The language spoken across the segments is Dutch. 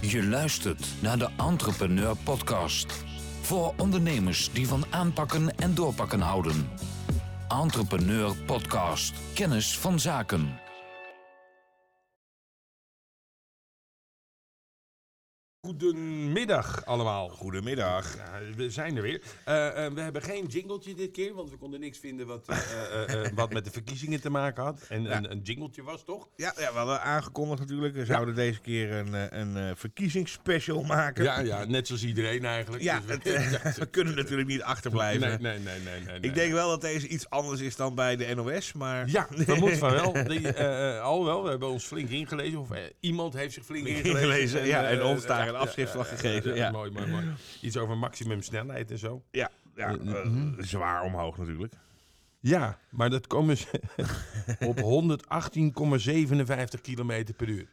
Je luistert naar de Entrepreneur Podcast. Voor ondernemers die van aanpakken en doorpakken houden. Entrepreneur Podcast. Kennis van zaken. Goedemiddag allemaal. Goedemiddag. Ja, we zijn er weer. Eh, eh, we hebben geen jingletje dit keer, want we konden niks vinden wat, eh, wat met de verkiezingen te maken had. En Ja. een, een jingletje was, toch? Ja, ja, we hadden aangekondigd natuurlijk. We zouden deze keer een, een verkiezingsspecial maken. Ja, ja, net zoals iedereen eigenlijk. Ja, Dus we- het, we kunnen natuurlijk niet achterblijven. nee, nee, nee, nee, nee, nee. Ik denk wel dat deze iets anders is dan bij de NOS, maar... Ja, dat moet van wel. Die, alhoewel, we hebben ons flink ingelezen. Of iemand heeft zich flink ingelezen. Ingelezen, ja, en ons daar een afschrift van ja, gegeven, ja, ja. Mooi, mooi, mooi. Iets over maximumsnelheid en zo. Ja, ja eh, zwaar omhoog natuurlijk. Ja, maar dat komen ze op 118,57 kilometer per uur.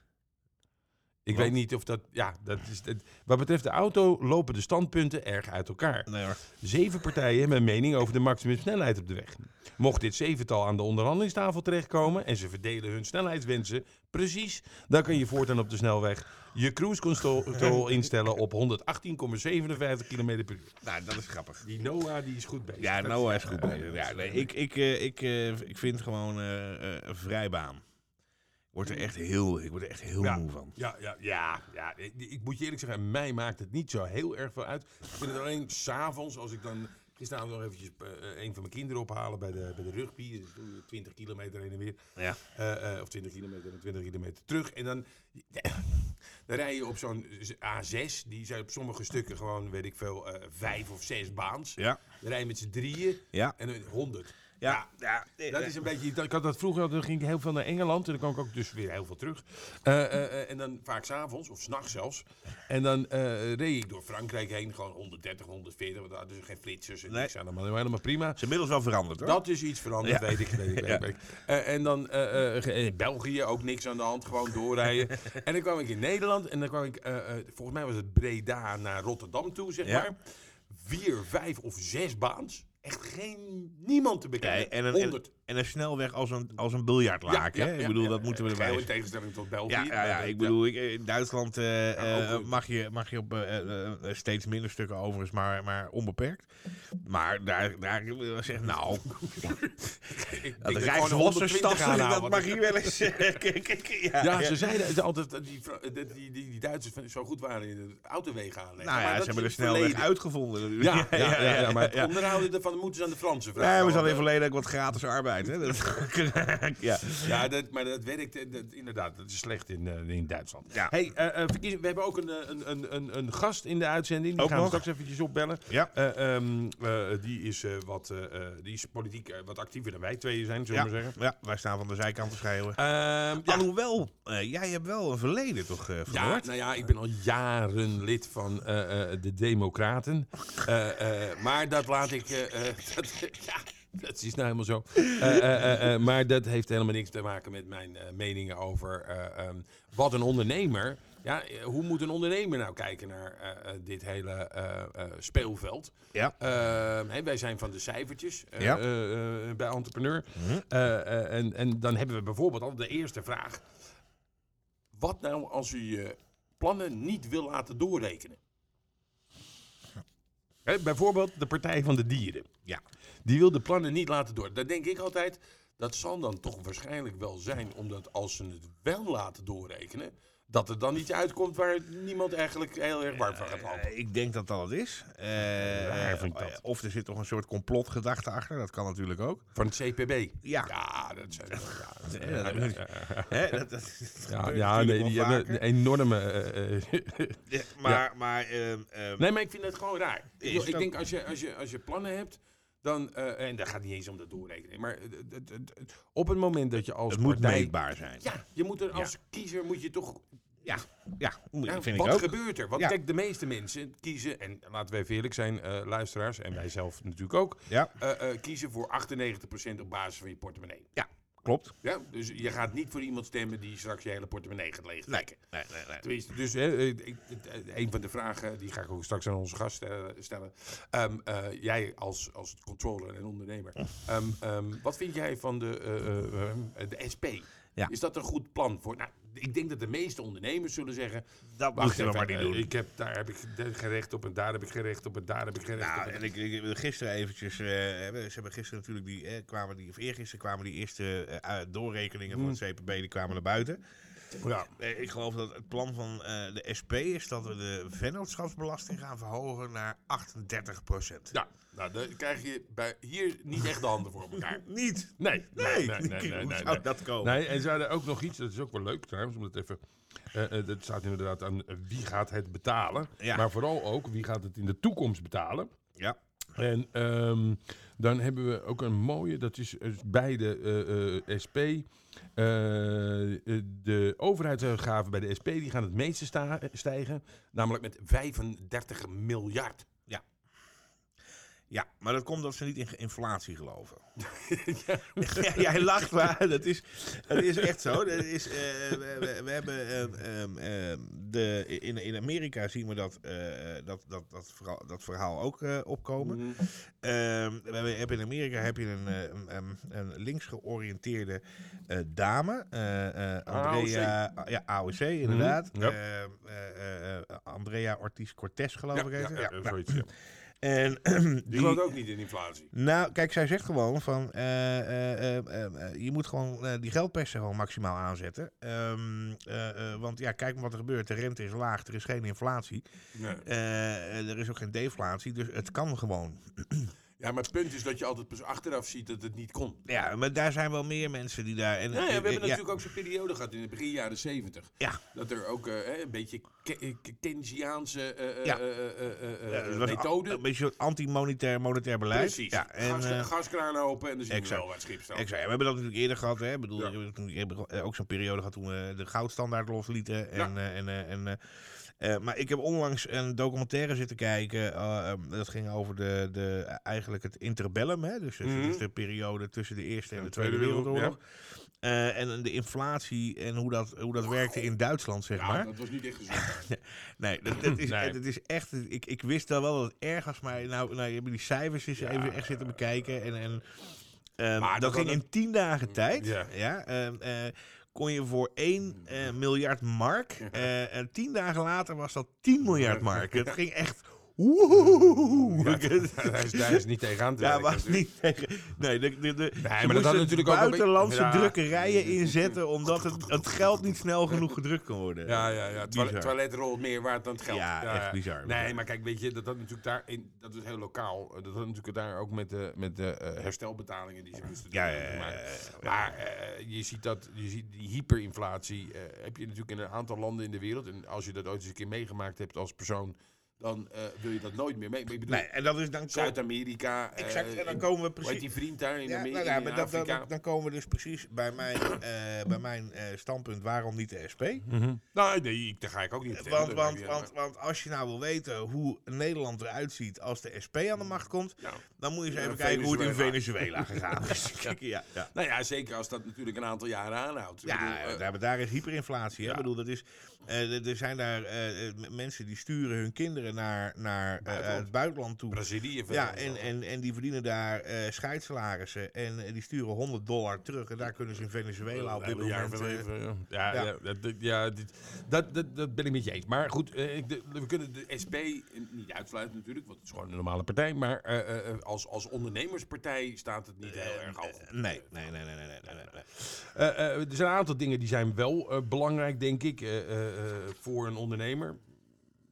Ik weet niet of dat... Ja, dat is... Wat betreft de auto lopen de standpunten erg uit elkaar. Nee hoor. Zeven partijen hebben een mening over de maximumsnelheid op de weg. Mocht dit zevental aan de onderhandelingstafel terechtkomen en ze verdelen hun snelheidswensen precies, dan kan je voortaan op de snelweg je cruise control instellen op 118,57 km per uur. Nou, dat is grappig. Die Noah die is goed bezig. Ja, Noah is goed bezig. Ja, nee, ik, ik, eh, ik, eh, ik vind gewoon eh, een vrijbaan. Ik word er echt heel, ik word er echt heel Ja. moe van. Ja, ja, ja, ja. Ik, ik moet je eerlijk zeggen, mij maakt het niet zo heel erg veel uit. Ik vind het alleen s'avonds, als ik dan gisteravond nog eventjes eh, een van mijn kinderen ophalen bij de, bij de rugby. Dus doe je 20 kilometer heen en weer. Ja. Eh, eh, of 20 kilometer en 20 kilometer terug. En dan, dan rij je op zo'n A6. Die zijn op sommige stukken gewoon, weet ik veel, eh, vijf of zes baans. Ja. Dan rij je met z'n drieën Ja. en een 100. Ja, ja, Dat is een beetje. Ik had dat vroeger, dan ging ik heel veel naar Engeland en dan kwam ik ook dus weer heel veel terug. Eh, eh, eh, en dan vaak s'avonds of s'nachts zelfs. En dan reed ik door Frankrijk heen, gewoon 1ondertig, 140, want daar hadden ze geen flitsers en Nee. niks aan. Allemaal, helemaal prima. is inmiddels wel veranderd hoor. Dat is iets veranderd, Ja. weet ik. Weet ik, weet ik, Ja. weet ik. En dan in België ook niks aan de hand, gewoon doorrijden. en dan kwam ik in Nederland en dan kwam ik, volgens mij was het Breda naar Rotterdam toe, zeg maar. Vier, vijf of zes baans. Echt geen, niemand te bekennen. Nee, en, een, 100. En, en een snelweg als een, als een biljartlaak. hè? ik bedoel, dat moeten we erbij Heel in tegenstelling tot België. Ja, ja, ja, Maar, ik bedoel, ik, in Duitsland eh, Ja, eh, mag, je, mag je op eh, eh, eh, steeds minder stukken overigens, maar, maar onbeperkt. Maar daar, daar zeggen, nou, dat 120 aanhoud, dat mag hier wel eens. eh, ja, Ja, ja. ze zeiden altijd dat die, die, die, die Duitsers van- zo goed waren in het autowegen aanleggen. Nou Maar ja, dat ze hebben de snelweg uitgevonden. Ja, ja, ja, ja, maar het ja. onderhouden ervan moeten ze aan de Fransen vragen. Ja, we hadden in eh, het verleden ook wat gratis arbeid. Hè? Dat, ja. Ja, dat, maar dat werkt dat, inderdaad. Dat is slecht in, eh, in Duitsland. Ja. Hey, eh, eh, we hebben ook een, een, een, een, gast in de uitzending. Die Ook gaan we straks eventjes opbellen. Ja. Eh, ehm, eh, die, is, wat, die is politiek wat actiever dan wij tweeën zijn, zullen we Ja, maar zeggen. ja, wij staan van de zijkant te schreeuwen. Ehm, ja. Alhoewel, jij hebt wel een verleden toch uh, Ja, nou ja, ik ben al jaren lid van de Democraten. Maar dat laat ik. dat, ja, dat is nou helemaal zo. Eh, eh, eh, maar dat heeft helemaal niks te maken met mijn meningen over eh, ehm, wat een ondernemer. Ja, hoe moet een ondernemer nou kijken naar dit hele speelveld? Ja. Ehm, wij zijn van de cijfertjes Ja. bij Entrepreneur. Eh, en, en dan hebben we bijvoorbeeld al de eerste vraag. Wat nou als u je plannen niet wil laten doorrekenen? Bijvoorbeeld de Partij van de Dieren. Ja. Die wil de plannen niet laten door. Dan denk ik altijd, dat zal dan toch waarschijnlijk wel zijn, omdat als ze het wel laten doorrekenen, dat er dan iets uitkomt waar niemand eigenlijk heel erg warm van gaat lopen. Eh, ik denk dat dat het is. Eh, dat. eh, Of er zit toch een soort complotgedachte achter. Dat kan natuurlijk ook. Van het CPB. Ja. Ja, dat zijn ja, nee, die hebben een enorme. Ja, maar, maar ehm, ehm, nee, maar ik vind het gewoon raar. Ik, ik denk als je, als, je, als je plannen hebt, dan. eh, en dat gaat niet eens om dat doorrekenen. Maar het- op het moment dat je als. het moet meetbaar zijn. Ja, je moet er als kiezer moet je toch. Ja, ja, vind wat ik ook. gebeurt er? Want Ja. kijk, de meeste mensen kiezen, en laten we even eerlijk zijn, eh, luisteraars, en wij zelf natuurlijk ook, Ja, eh, eh, kiezen voor 98% op basis van je portemonnee. ja, klopt. Ja? Dus je gaat niet voor iemand stemmen die straks je hele portemonnee gaat leegtrekken. Nee, nee, nee. Tenminste, dus hè, eh, een van de vragen, die ga ik ook straks aan onze gast eh, stellen. Ehm, eh, jij als, als controller en ondernemer, ehm, ehm, wat vind jij van de, de SP? Ja. Is dat een goed plan voor? Nou, ik denk dat de meeste ondernemers zullen zeggen. Dat we even, maar niet eh, doen. Ik heb, daar heb ik gerecht op en daar heb ik gerecht op en daar heb ik gerecht Nou, op. en ik, ik- gisteren eventjes, eh, ze hebben gisteren natuurlijk die, eh, kwamen die, of eergisteren kwamen die eerste eh, eh, doorrekeningen van het CPB, die kwamen naar buiten. Ja. Eh, ik geloof dat het plan van eh, de SP is dat we de vennootschapsbelasting gaan verhogen naar 38 procent. Ja, nou, dan krijg je bij, hier niet echt de handen voor elkaar. Niet? Nee, Nee, nee, nee, nee, zou dat komen? Nee, en ze hadden ook nog iets, dat is ook wel leuk trouwens, om het even... eh eh, dat staat inderdaad aan eh, wie gaat het betalen. Ja. Maar vooral ook wie gaat het in de toekomst betalen. Ja. En ehm, dan hebben we ook een mooie, dat is eh, bij de eh, eh, SP. eh, eh, de overheidsuitgaven bij de SP die gaan het meeste stijgen. Namelijk met 35 miljard. Ja, maar dat komt dat ze niet in inflatie geloven. ja, jij lacht, maar dat is, dat is echt zo. Dat is, eh, we, hebben ehm, ehm, ehm, de, in, in Amerika zien we dat, eh, dat, dat, dat, verhaal, dat verhaal ook eh, opkomen. Mhm. We hebben, heb in Amerika heb je een, eh, een, een, links georiënteerde eh, dame, eh, eh, Andrea, ja, AOC inderdaad. Mhm, ja. Eh, eh, eh, Andrea Ortiz Cortez geloof ik Ja, heet ja, zoiets, ja. En Die gelooft ook niet in inflatie. nou, kijk, zij zegt gewoon van, eh, eh, eh, je moet gewoon die geldpersen gewoon maximaal aanzetten. Ehm, eh, eh, want ja, kijk maar wat er gebeurt. De rente is laag, er is geen inflatie, Nee. er is ook geen deflatie, dus het kan gewoon. Ja, maar het punt is dat je altijd pas achteraf ziet dat het niet kon. Ja, maar daar zijn wel meer mensen die daar... En, Ja, ja, we hebben ja, natuurlijk ook zo'n periode gehad in het begin jaren 70. Ja. Dat er ook eh, een beetje Ke- eh, Keynesiaanse eh, eh, Ja. eh, eh, eh, eh, was methode. Een beetje anti-monetair monetair beleid. Precies. Ja, en, Gas, eh, gaskraan open en dan zien we wel waar het schip staat. Exact. Ja, we hebben dat natuurlijk eerder gehad. Hè. Ik bedoel, we hebben hebben ook zo'n periode gehad toen we de goudstandaard loslieten. En, eh, en, eh, en, eh, maar ik heb onlangs een documentaire zitten kijken. eh, ehm, dat ging over de, de, eigenlijk het interbellum. Hè. Dus, dus Mhm. de periode tussen de Eerste en de de Tweede Tweede Wereld- Wereldoorlog. Eh, en de inflatie en hoe dat, hoe dat werkte in Duitsland, zeg Ja, maar. dat was niet echt gezond. Nee, dat, dat is, Nee. dat is echt. Ik, ik wist wel dat het erg was, maar nou, nou je hebt die cijfers eens Ja, even echt zitten bekijken. En, en, ehm, Maar dat, ging in tien dagen tijd. Ja. Ja. ehm, eh, kon je voor 1 eh, miljard mark. eh, en tien dagen later was dat 10 miljard mark. Het ging echt. Daar is, daar is niet tegenaan te Ja, was niet tegen. Nee, de, de, de, maar dat had natuurlijk ook buitenlandse Ja. drukkerijen inzetten. omdat het, het geld niet snel genoeg gedrukt kon worden. Ja, ja, ja. Toilet, toiletrol meer waard dan het geld. Ja, echt bizar. Nee, maar kijk, weet je, dat had natuurlijk daar, in, dat is heel lokaal. Dat had natuurlijk daar ook met de, met de herstelbetalingen die ze moesten doen. Ja, ja, ja, Maar, ja, ja. maar je ziet dat, je ziet die hyperinflatie heb je natuurlijk in een aantal landen in de wereld. En als je dat ooit eens een keer meegemaakt hebt als persoon, dan eh, wil je dat nooit meer mee. Ik bedoel, Nee, en dat is dan. Zuid-Amerika. eh, Exact, en dan in- komen we precies. die vriend daar in, Ja, Amerika, nou ja, in maar dat, Afrika? dat- dan komen we dus precies bij mijn, eh, bij mijn eh, standpunt. Waarom niet de SP? Mhm. Nou, nee, ik- daar ga ik ook niet. Want, want, want, want als je nou wil weten hoe Nederland eruit ziet als de SP aan de macht komt, Ja. dan moet je eens Ja, even kijken hoe het in Venezuela. Gegaan is. Ja, ja. Nou ja, zeker als dat natuurlijk een aantal jaren aanhoudt. Ja, bedoel, eh, daar, daar is hyperinflatie. Hè? Ik bedoel, dat is, eh, er- zijn daar eh, eh, mensen die sturen hun kinderen naar, naar eh, eh, het buitenland toe. Brazilië. Ja, en, en, en die verdienen daar eh, uh, scheidsalarissen. En die sturen 100 dollar terug. En daar kunnen ze in Venezuela op dit moment... Even, ja, ja. ja, dat, ja dit, dat, dat, dat, ben ik met je eens. Maar goed, we kunnen de SP niet uitsluiten natuurlijk. Want het is gewoon een normale partij. Maar als, als ondernemerspartij staat het niet heel erg al. nee, nee, nee, nee, nee, nee, nee, nee. er zijn een aantal dingen die zijn wel belangrijk, denk ik, voor een ondernemer.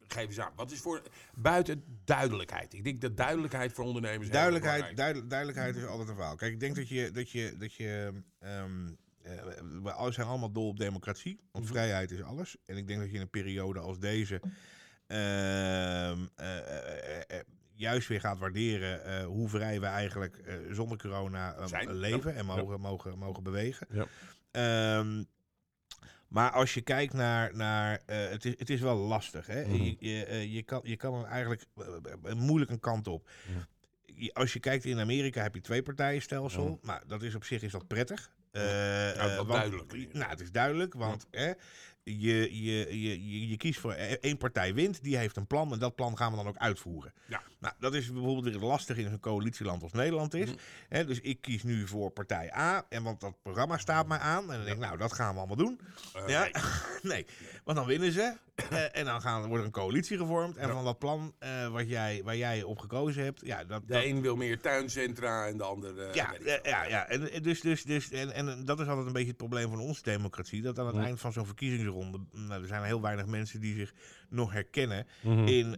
Geef eens aan. Wat is voor buiten duidelijkheid? Ik denk dat duidelijkheid voor ondernemers Duidelijkheid, duidel- duidelijkheid is altijd een verhaal. Kijk, ik denk dat je... Dat je, dat je ehm, eh, we zijn allemaal dol op democratie. Want Mhm. vrijheid is alles. En ik denk dat je in een periode als deze... ehm, eh, eh, juist weer gaat waarderen hoe vrij we eigenlijk zonder corona eh, Zijn, leven en mogen, mogen, mogen bewegen. Ja. Ehm, maar als je kijkt naar, naar eh, het, is, het is wel lastig. Hè? Mhm. je, je, eh, je, kan, je kan er eigenlijk eh, moeilijk een kant op. Als je kijkt in Amerika heb je twee partijenstelsel. Ja. Nou, dat is op zich is dat prettig. Eh, Ja, want- duidelijk. Nou, het is duidelijk, want hè, je, je, je, je, je kiest voor e- één partij wint, die heeft een plan en dat plan gaan we dan ook uitvoeren. Ja. Nou, dat is bijvoorbeeld weer het lastige in zo'n coalitieland als Nederland is. Mhm. Dus ik kies nu voor partij A, en want dat programma staat mij aan. En dan denk ik, nou, dat gaan we allemaal doen. Eh, ja, nee. nee, want dan winnen ze. Eh, en dan gaan, wordt er een coalitie gevormd. En van dat plan eh, wat jij, waar jij op gekozen hebt, ja, dat, De dat, een wil meer tuincentra en de ander... ja, ja, ja. En, dus, dus, dus, en, en dat is altijd een beetje het probleem van onze democratie. Dat aan het Mhm. eind van zo'n verkiezingsronde, nou, er zijn heel weinig mensen die zich nog herkennen Mhm. in,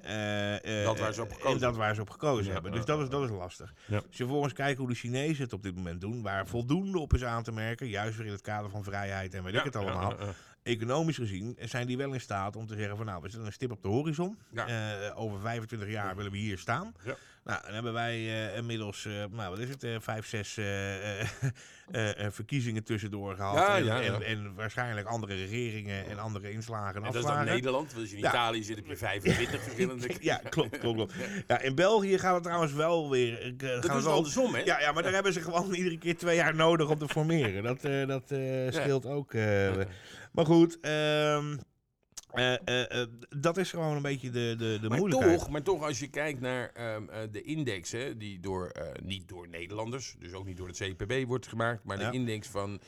Dat waar ze op gekozen waar ze op gekozen Ja, hebben. Dus dat is, dat is lastig. Ja. Als je vervolgens kijkt hoe de Chinezen het op dit moment doen, waar voldoende op is aan te merken, juist weer in het kader van vrijheid en weet ik het allemaal. Economisch gezien zijn die wel in staat om te zeggen van nou, we zetten een stip op de horizon. Eh, over 25 jaar willen we hier staan. Nou, dan hebben wij eh, inmiddels, eh, nou wat is het, eh, vijf, zes verkiezingen tussendoor gehad. Ja, en, ja, ja. En, en waarschijnlijk andere regeringen en andere inslagen en En dat is dan Nederland. Want als je in. Italië zit, heb je 25 verschillende... Ja, klopt, klopt, klopt. Ja, in België gaat het trouwens wel weer. Dat gaan is we wel- andersom, hè? Ja, ja, maar daar hebben ze gewoon iedere keer twee jaar nodig om te formeren. Dat, dat scheelt ook. Maar goed, ehm, eh, eh, eh, dat is gewoon een beetje de, de, de Maar moeilijkheid. toch, maar toch, als je kijkt naar ehm, eh, de index, hè, die door, niet door Nederlanders, dus ook niet door het CPB wordt gemaakt, maar Ja. de index van,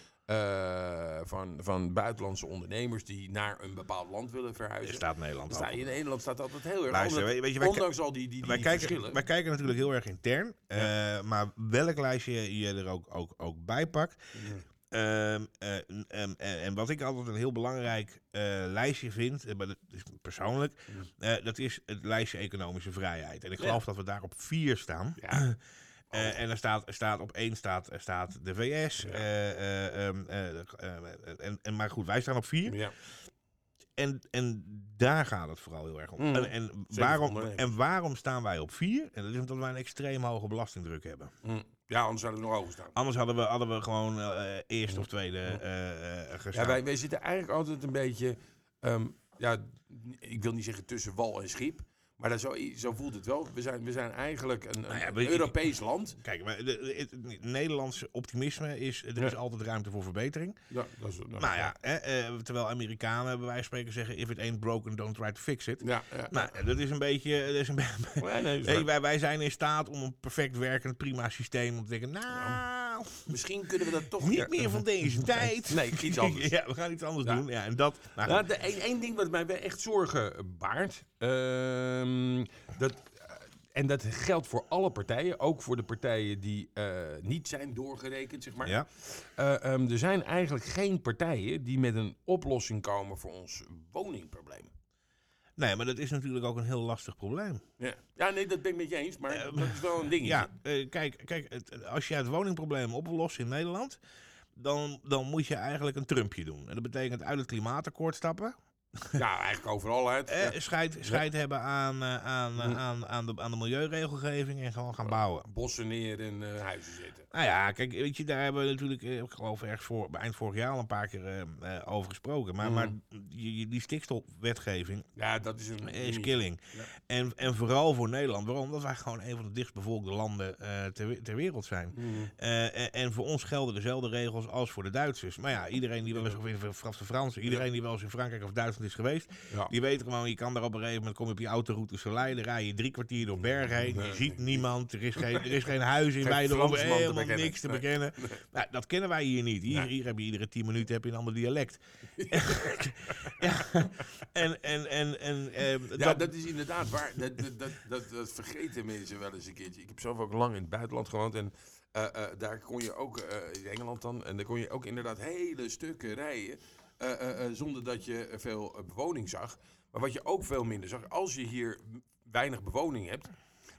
van, van buitenlandse ondernemers die naar een bepaald land willen Er verhuizen. staat Nederland Sta ook. je in Nederland staat altijd heel erg Luister, weet- je, ondanks al die, die, die wij, verschillen. kijken, wij kijken natuurlijk heel erg intern. maar welk lijstje je er ook, ook, ook bij pakt. Ehm, eh, n- ehm, en, en wat ik altijd een heel belangrijk eh, lijstje vind, eh, maar dat is persoonlijk, eh, dat is het lijstje economische vrijheid. En ik Ja. geloof dat we daar op vier staan. Ja. Eh, en er staat, er staat op één staat, er staat de VS. Ja. eh, eh, ehm, eh, eh, en, maar goed, wij staan op vier. En, en daar gaat het vooral heel erg om. Mm. En, en, waarom, en waarom staan wij op vier? En dat is omdat wij een extreem hoge belastingdruk hebben. Hm. ja, anders zouden we nog hoger staan. Anders hadden we, hadden we gewoon eh eerste of tweede eh, gestaan. Ja, wij, wij zitten eigenlijk altijd een beetje, ehm, ja, ik wil niet zeggen tussen wal en schip, maar dat zo, zo voelt het wel. We zijn, we zijn eigenlijk een, Nou ja, een weet je- Europees land. Kijk, maar de, de- het, Nederlandse optimisme is, er is altijd ruimte voor verbetering. Ja, dat is, dat Nou ja, hè, eh, terwijl Amerikanen bij wijze van spreken zeggen, if it ain't broken, don't try to fix it. Ja, ja. Nou, dat is een beetje, dat is een beetje Ja, nee, is Hey, wij, wij zijn in staat om een perfect werkend, prima systeem om te denken, nou, Misschien kunnen we dat toch... niet meer van deze tijd. Nee, iets anders. ja, we gaan iets anders Ja. doen. Ja, en dat, nou, Nou, de, één, ding wat mij wel echt zorgen baart, ehm, dat, eh, en dat geldt voor alle partijen, ook voor de partijen die eh, niet zijn doorgerekend, zeg maar. ja. Eh, ehm, er zijn eigenlijk geen partijen die met een oplossing komen voor ons woningprobleem. Nee, maar dat is natuurlijk ook een heel lastig probleem. Ja, ja nee, dat ben ik met je eens, maar dat is wel een dingetje. Ja, eh, kijk, kijk het, als je het woningprobleem op wil lossen in Nederland, dan, dan moet je eigenlijk een Trumpje doen. En dat betekent uit het klimaatakkoord stappen. Ja, eigenlijk overal uit. Eh, Ja. scheid, scheid hebben aan, eh, aan, eh, Hm. aan, aan, de, aan de milieuregelgeving en gewoon gaan bouwen. Bossen neer en eh, huizen zetten. Nou ja, kijk, weet je, daar hebben we natuurlijk, eh, ik geloof ergens voor, eind vorig jaar al een paar keer eh, eh, over gesproken. Maar, Mhm. maar die, die- die stikstofwetgeving Ja, dat is een... is killing. Ja. En, en vooral voor Nederland. Waarom? Omdat wij gewoon een van de dichtstbevolkte landen eh, ter, ter wereld zijn. Mhm. En, en voor ons gelden dezelfde regels als voor de Duitsers. Maar ja, iedereen die wel eens, of de Fransen, iedereen die wel eens in Frankrijk of Duitsland is geweest, Ja. die weet gewoon, je kan daar op een gegeven moment, kom je op je autoroute Soleil, dan rij je drie kwartier door bergen heen, je ziet niemand, er is geen, er is geen huis in helemaal bekennen. niks te Nee. bekennen. Nou, dat kennen wij hier niet. Hier, hier heb je iedere tien minuten heb je een ander dialect. ja, en, en, en, en eh, Ja, dat, dat is inderdaad waar. Dat, dat, dat, dat, vergeten mensen wel eens een keertje. Ik heb zelf ook lang in het buitenland gewoond. En eh, eh, daar kon je ook, eh, in Engeland dan, en daar kon je ook inderdaad hele stukken rijden. zonder dat je veel bewoning zag. Maar wat je ook veel minder zag, als je hier weinig bewoning hebt.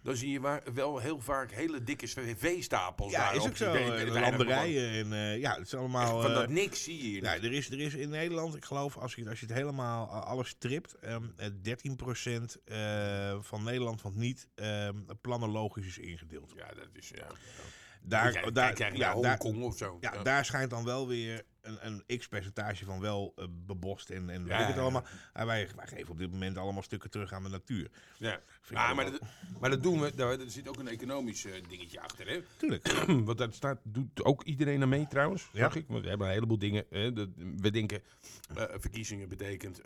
Dan zie je waar, wel heel vaak hele dikke veestapels. ja, daar is op ook zo. eh, landerijen en eh, ja, het is allemaal... Van eh, dat niks zie je hier. Er is, er is in Nederland, ik geloof, als je, als je het helemaal eh, alles stript, ehm, eh, 13% eh, van Nederland van niet ehm planologisch is ingedeeld. Ja, dat is. Ja. Daar, daar, kijk ja, daar, Hongkong of zo. ja, daar schijnt dan wel weer een, een x-percentage van wel eh, bebost en, en Ja, weet ik het allemaal. En wij, wij geven op dit moment allemaal stukken terug aan de natuur. Ja, ja maar, dat, maar dat doen we. Daar, er zit ook een economisch eh, dingetje achter. Hè? Tuurlijk. Want daar staat, doet ook iedereen aan mee trouwens. Ja. Ik. Want we hebben een heleboel dingen. Hè, dat, we denken, eh, verkiezingen betekent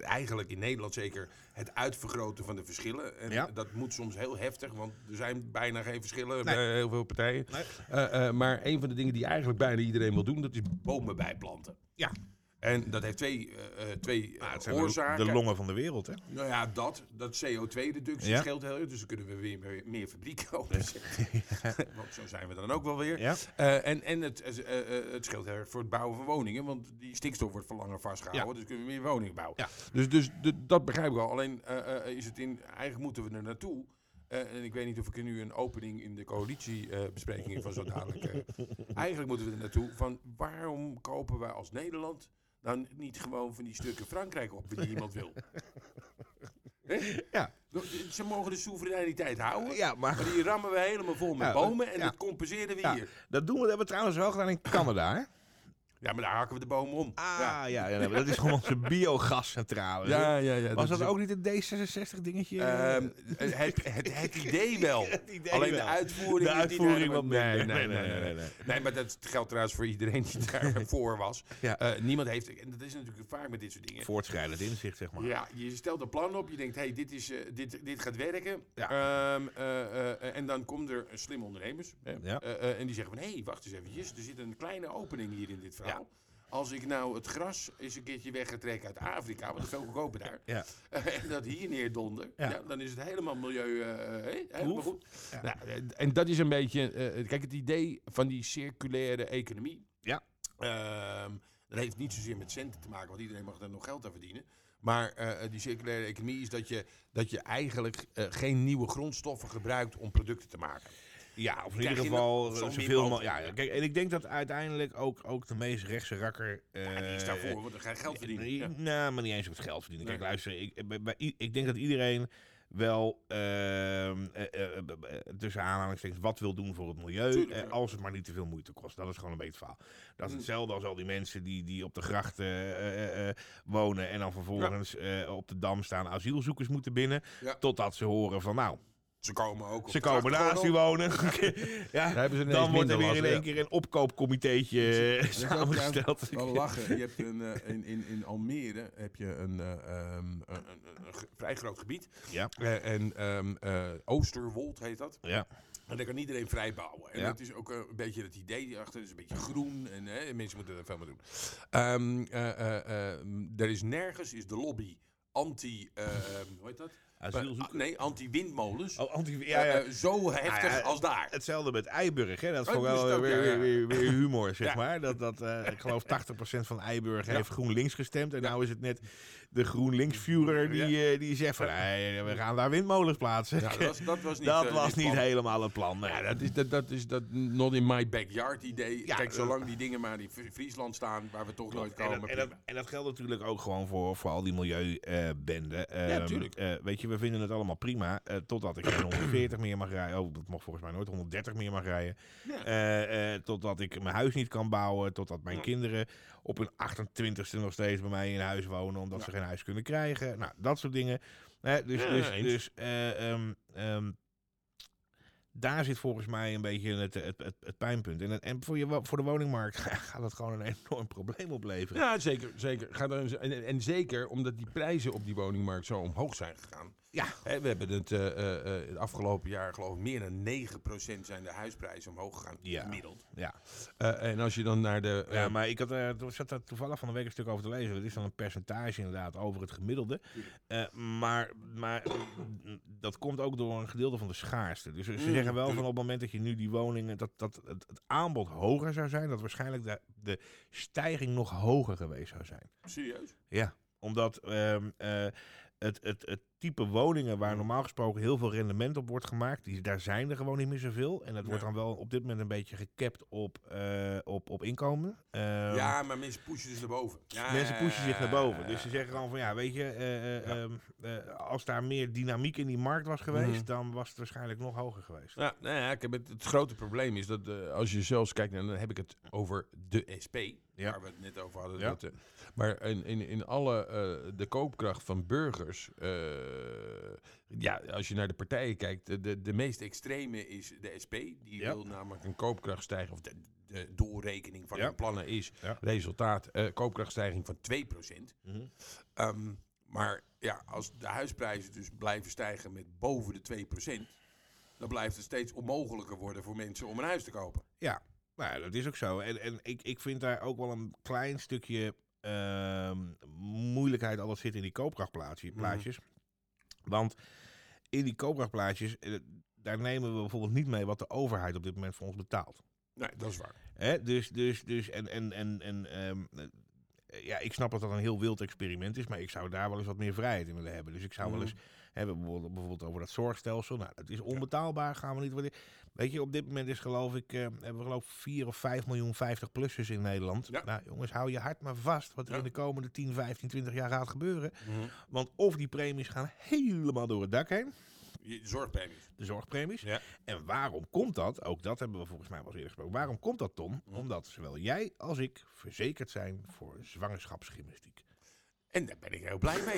eigenlijk in Nederland zeker het uitvergroten van de verschillen. En Ja. dat moet soms heel heftig, want er zijn bijna geen verschillen Nee. bij heel veel partijen. Nee. Maar een van de dingen die eigenlijk bijna iedereen wil doen, dat is bomen bijplanten. Ja. En dat heeft twee, eh, eh, twee eh, Nou, het zijn de, oorzaken. de longen van de wereld, hè? Nou ja, dat. Dat CO2-reductie Ja. scheelt heel erg. Dus dan kunnen we weer meer, meer fabrieken opzetten. want zo zijn we dan ook wel weer. Ja. Eh, en en het, eh, eh, het scheelt heel erg voor het bouwen van woningen. Want die stikstof wordt voor langer vastgehouden. Dus kunnen we meer woningen bouwen. Ja. Dus, dus de- dat begrijp ik wel. Alleen eh, eh, is het in... Eigenlijk moeten we er naartoe. Eh, en ik weet niet of ik er nu een opening in de coalitiebesprekingen van zo dadelijk... eh, eigenlijk moeten we er naartoe van... Waarom kopen wij als Nederland... dan niet gewoon van die stukken Frankrijk op die niemand wil? Ja. Ze mogen de soevereiniteit houden. Ja, maar Maar die rammen we helemaal vol met Ja, bomen en ja. dat compenseren we hier. dat doen we, dat hebben we trouwens wel gedaan in Canada, hè? Ja, maar daar hakken we de bomen om. Ah, ja, ja, maar dat is gewoon onze biogascentrale. ja, ja. ja Was dat is- ook niet een D66-dingetje? Ehm, het, het, het idee wel. Het idee Alleen wel. de uitvoering. de uitvoering wat nee, nee, nee, nee, nee. Nee, maar dat geldt trouwens voor iedereen die daarvoor was. Ja. Eh, niemand heeft, en dat is natuurlijk vaak met dit soort dingen. Voortschrijdend inzicht, zeg maar. Ja, je stelt een plan op, je denkt, hey, dit, is, eh, dit, dit gaat werken. Ja. Eh, en dan komen er slimme ondernemers. Ja. en die zeggen van, hé, hey, wacht eens eventjes, er zit een kleine opening hier in dit verhaal. Als ik nou het gras eens een keertje weg ga trekken uit Afrika, want dat is veel goedkoper daar. Ja. en dat hier neerdonder, Ja. dan is het helemaal milieu, eh, helemaal goed. Ja. Nou, eh, en dat is een beetje, eh, kijk, het idee van die circulaire economie. Ja. Ehm, dat heeft niet zozeer met centen te maken, want iedereen mag er nog geld aan verdienen. Maar die circulaire economie is dat je, dat je eigenlijk geen nieuwe grondstoffen gebruikt om producten te maken. Ja, of in ieder geval min zoveel mogelijk. Ja, kijk, en ik denk dat uiteindelijk ook, ook de meest rechtse rakker. eh, Ja, die is daarvoor, want dan ga je geld verdienen. Ja. Nou, maar niet eens op het geld verdienen. Kijk, Nee. luister, ik, bij, bij i- ik denk dat iedereen wel ehm, eh, eh, eh, eh, tussen aanhalingstekens wat wil doen voor het milieu, Tuurlijk, eh, ja. als het maar niet te veel moeite kost. Dat is gewoon een beetje verhaal. Dat is Mm. hetzelfde als al die mensen die, die op de grachten eh, eh, eh, wonen en dan vervolgens eh, op de dam staan asielzoekers moeten binnen, Ja. totdat ze horen van nou, Ze komen ook op ze de komen naast u wonen. ja, ze dan wordt er weer in één keer een opkoopcomiteetje eh, samengesteld. Wel lachen. Je hebt een, eh, in, in, in Almere heb je een, eh, ehm, een, een, een ge- vrij groot gebied. Ja. En ehm, eh, Oosterwold heet dat. Ja. En daar kan iedereen vrij bouwen. En Ja. dat is ook een beetje het idee achter. Het is een beetje groen en eh, mensen moeten er veel mee doen. Ehm, eh, eh, ehm, er is nergens is de lobby anti... hoe heet dat? Asielzoekers. Eh, nee, anti-windmolens. Oh, anti ja, ja. Eh, eh, zo heftig ja, als daar. Hetzelfde met Eiburg, hè? Dat is Oh, gewoon dus wel weer, ja, ja. weer, weer, weer humor, zeg maar. Dat, dat, eh, ik geloof 80% van Eiburg heeft GroenLinks gestemd. En nou is het net de GroenLinks-vurer die, eh, die zegt van... "Nee, we gaan daar windmolens plaatsen. Ja, dat was, dat was niet, Dat eh, was niet plan. helemaal het plan. nee. Ja, dat is dat, dat, is dat not in my backyard idee. Ja, Kijk, eh, zolang die dingen maar in Fri- Friesland staan, waar we toch nooit En komen. dat, en, dat, en dat geldt natuurlijk ook gewoon voor, voor al die milieubenden. Ehm, tuurlijk. eh, weet je, we vinden het allemaal prima. totdat ik geen 140 meer mag rijden. Oh, dat mag volgens mij nooit 130 meer mag rijden. Ja. Totdat ik mijn huis niet kan bouwen. Totdat mijn kinderen op hun 28ste nog steeds bij mij in huis wonen. Omdat Ja. ze geen huis kunnen krijgen. Nou, dat soort dingen. Dus Ja, dus, eens. dus eh, ehm, ehm, daar zit volgens mij een beetje het, het, het, het pijnpunt. En, het- en voor, je, voor de woningmarkt gaat dat gewoon een enorm probleem opleveren. Ja, zeker. zeker. Ga er eens- en, en zeker omdat die prijzen op die woningmarkt zo omhoog zijn gegaan. Ja. Hè, we hebben het eh, eh, eh, het afgelopen jaar, geloof ik, meer dan 9% zijn de huisprijzen omhoog gegaan. Ja. Gemiddeld. Ja. En als je dan naar de... Ja, maar ik had, toen zat daar toevallig van de week een stuk over te lezen. Dat is dan een percentage inderdaad over het gemiddelde. Maar, maar mm, dat komt ook door een gedeelte van de schaarste. Dus ze Mm, zeggen wel van op het moment dat je nu die woningen, dat, dat het, het aanbod hoger zou zijn, dat waarschijnlijk de, de stijging nog hoger geweest zou zijn. Serieus? Ja, omdat ehm, eh, het, het, het type woningen waar normaal gesproken heel veel rendement op wordt gemaakt, die, daar zijn er gewoon niet meer zoveel. En dat wordt dan wel op dit moment een beetje gecapt op, eh, op, op inkomen. Ehm, ja, maar mensen pushen dus naar boven. Ja, Mensen pushen zich naar boven. Dus ze zeggen gewoon van ja, weet je, eh, eh, Ja. ehm, eh, als daar meer dynamiek in die markt was geweest, Mhm. dan was het waarschijnlijk nog hoger geweest. Ja, nou ja, ik heb het, het grote probleem is dat als je zelfs kijkt, en dan heb ik het over de SP, Ja. waar we het net over hadden. Dat, maar in, in, in alle, de koopkracht van burgers, ja, als je naar de partijen kijkt, de, de, meest extreme is de SP. Die Ja. wil namelijk een koopkrachtstijging, of de, de doorrekening van Ja. hun plannen is Ja. resultaat, eh, koopkrachtstijging van 2%. Mhm. Ehm, maar ja, als de huisprijzen dus blijven stijgen met boven de 2%, dan blijft het steeds onmogelijker worden voor mensen om een huis te kopen. Ja, nou, ja, dat is ook zo. En, en ik, ik vind daar ook wel een klein stukje ehm, moeilijkheid altijd zit in die koopkrachtplaatjes. plaatjes. Want in die koopkrachtplaatjes, eh, daar nemen we bijvoorbeeld niet mee wat de overheid op dit moment voor ons betaalt. Nee, dat is waar. Hè? Dus, dus, dus, en, en, en, en ehm, eh, ja, ik snap dat dat een heel wild experiment is, maar ik zou daar wel eens wat meer vrijheid in willen hebben. Dus ik zou wel Mhm. eens hebben bijvoorbeeld, bijvoorbeeld over dat zorgstelsel. Nou, dat is onbetaalbaar, gaan we niet worden. Weet je, op dit moment is geloof ik, eh, hebben we geloof ik 4 of 5 miljoen 50-plussers in Nederland. Ja. Nou jongens, hou je hart maar vast wat er Ja. in de komende 10, 15, 20 jaar gaat gebeuren. Want of die premies gaan helemaal door het dak heen, Je zorgpremies. de zorgpremies. Ja. En waarom komt dat? Ook dat hebben we volgens mij wel eens eerder gesproken. Waarom komt dat, Tom? Mhm. Omdat zowel jij als ik verzekerd zijn voor zwangerschapsgymnastiek. En daar ben ik heel blij mee.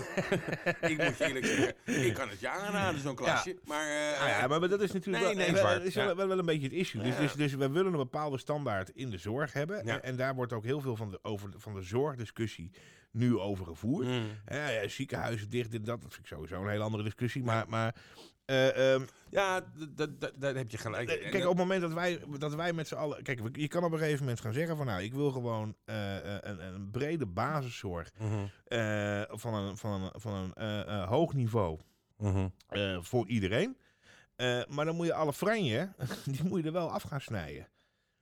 ik moet je eerlijk zeggen, ik kan het je aanraden, zo'n klasje. Maar, eh, Ah ja, maar, maar dat is natuurlijk Nee, wel, nee, wel- waar. dat is wel, Ja. wel, wel een beetje het issue. Dus, dus, dus we willen een bepaalde standaard in de zorg hebben. En, en daar wordt ook heel veel van de, over, van de zorgdiscussie nu over gevoerd. Mm. Ja, ziekenhuizen dicht, dit, dat. Dat vind ik sowieso een hele andere discussie. Maar, maar eh, ehm, Ja, daar heb je gelijk. Kijk, op het moment dat wij, dat wij met z'n allen... Kijk, je kan op een gegeven moment gaan zeggen van... Nou, ik wil gewoon eh, eh, een, een brede basiszorg Mhm, van een, van een, van een hoog niveau mhm. voor iedereen. Maar dan moet je alle franje, die moet je er wel af gaan snijden.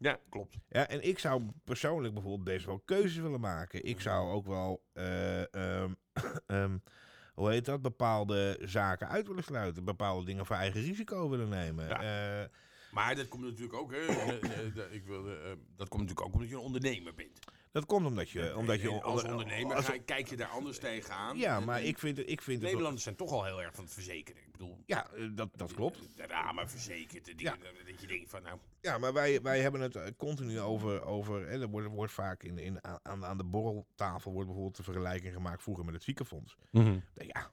Ja, klopt. Ja, en ik zou persoonlijk bijvoorbeeld best wel keuzes willen maken. Ik zou ook wel, eh, ehm, ehm, hoe heet dat, bepaalde zaken uit willen sluiten. Bepaalde dingen voor eigen risico willen nemen. Ja. Eh, Maar dat komt natuurlijk ook, hè, ik wil, eh, dat komt natuurlijk ook omdat je een ondernemer bent. Dat komt omdat je... Omdat je als ondernemer als- kijk je daar anders tegenaan. ja, maar en ik vind. Ik vind het Nederlanders zijn toch al heel erg van het verzekeren. Ik bedoel, ja, eh, dat, dat klopt. de ramen verzekerd, de dingen, dat je denkt van, nou, Ja, maar wij, wij hebben het eh, continu over... over hè, er wordt, wordt vaak in, in, aan, aan de borreltafel wordt bijvoorbeeld de vergelijking gemaakt vroeger met het ziekenfonds. Ja,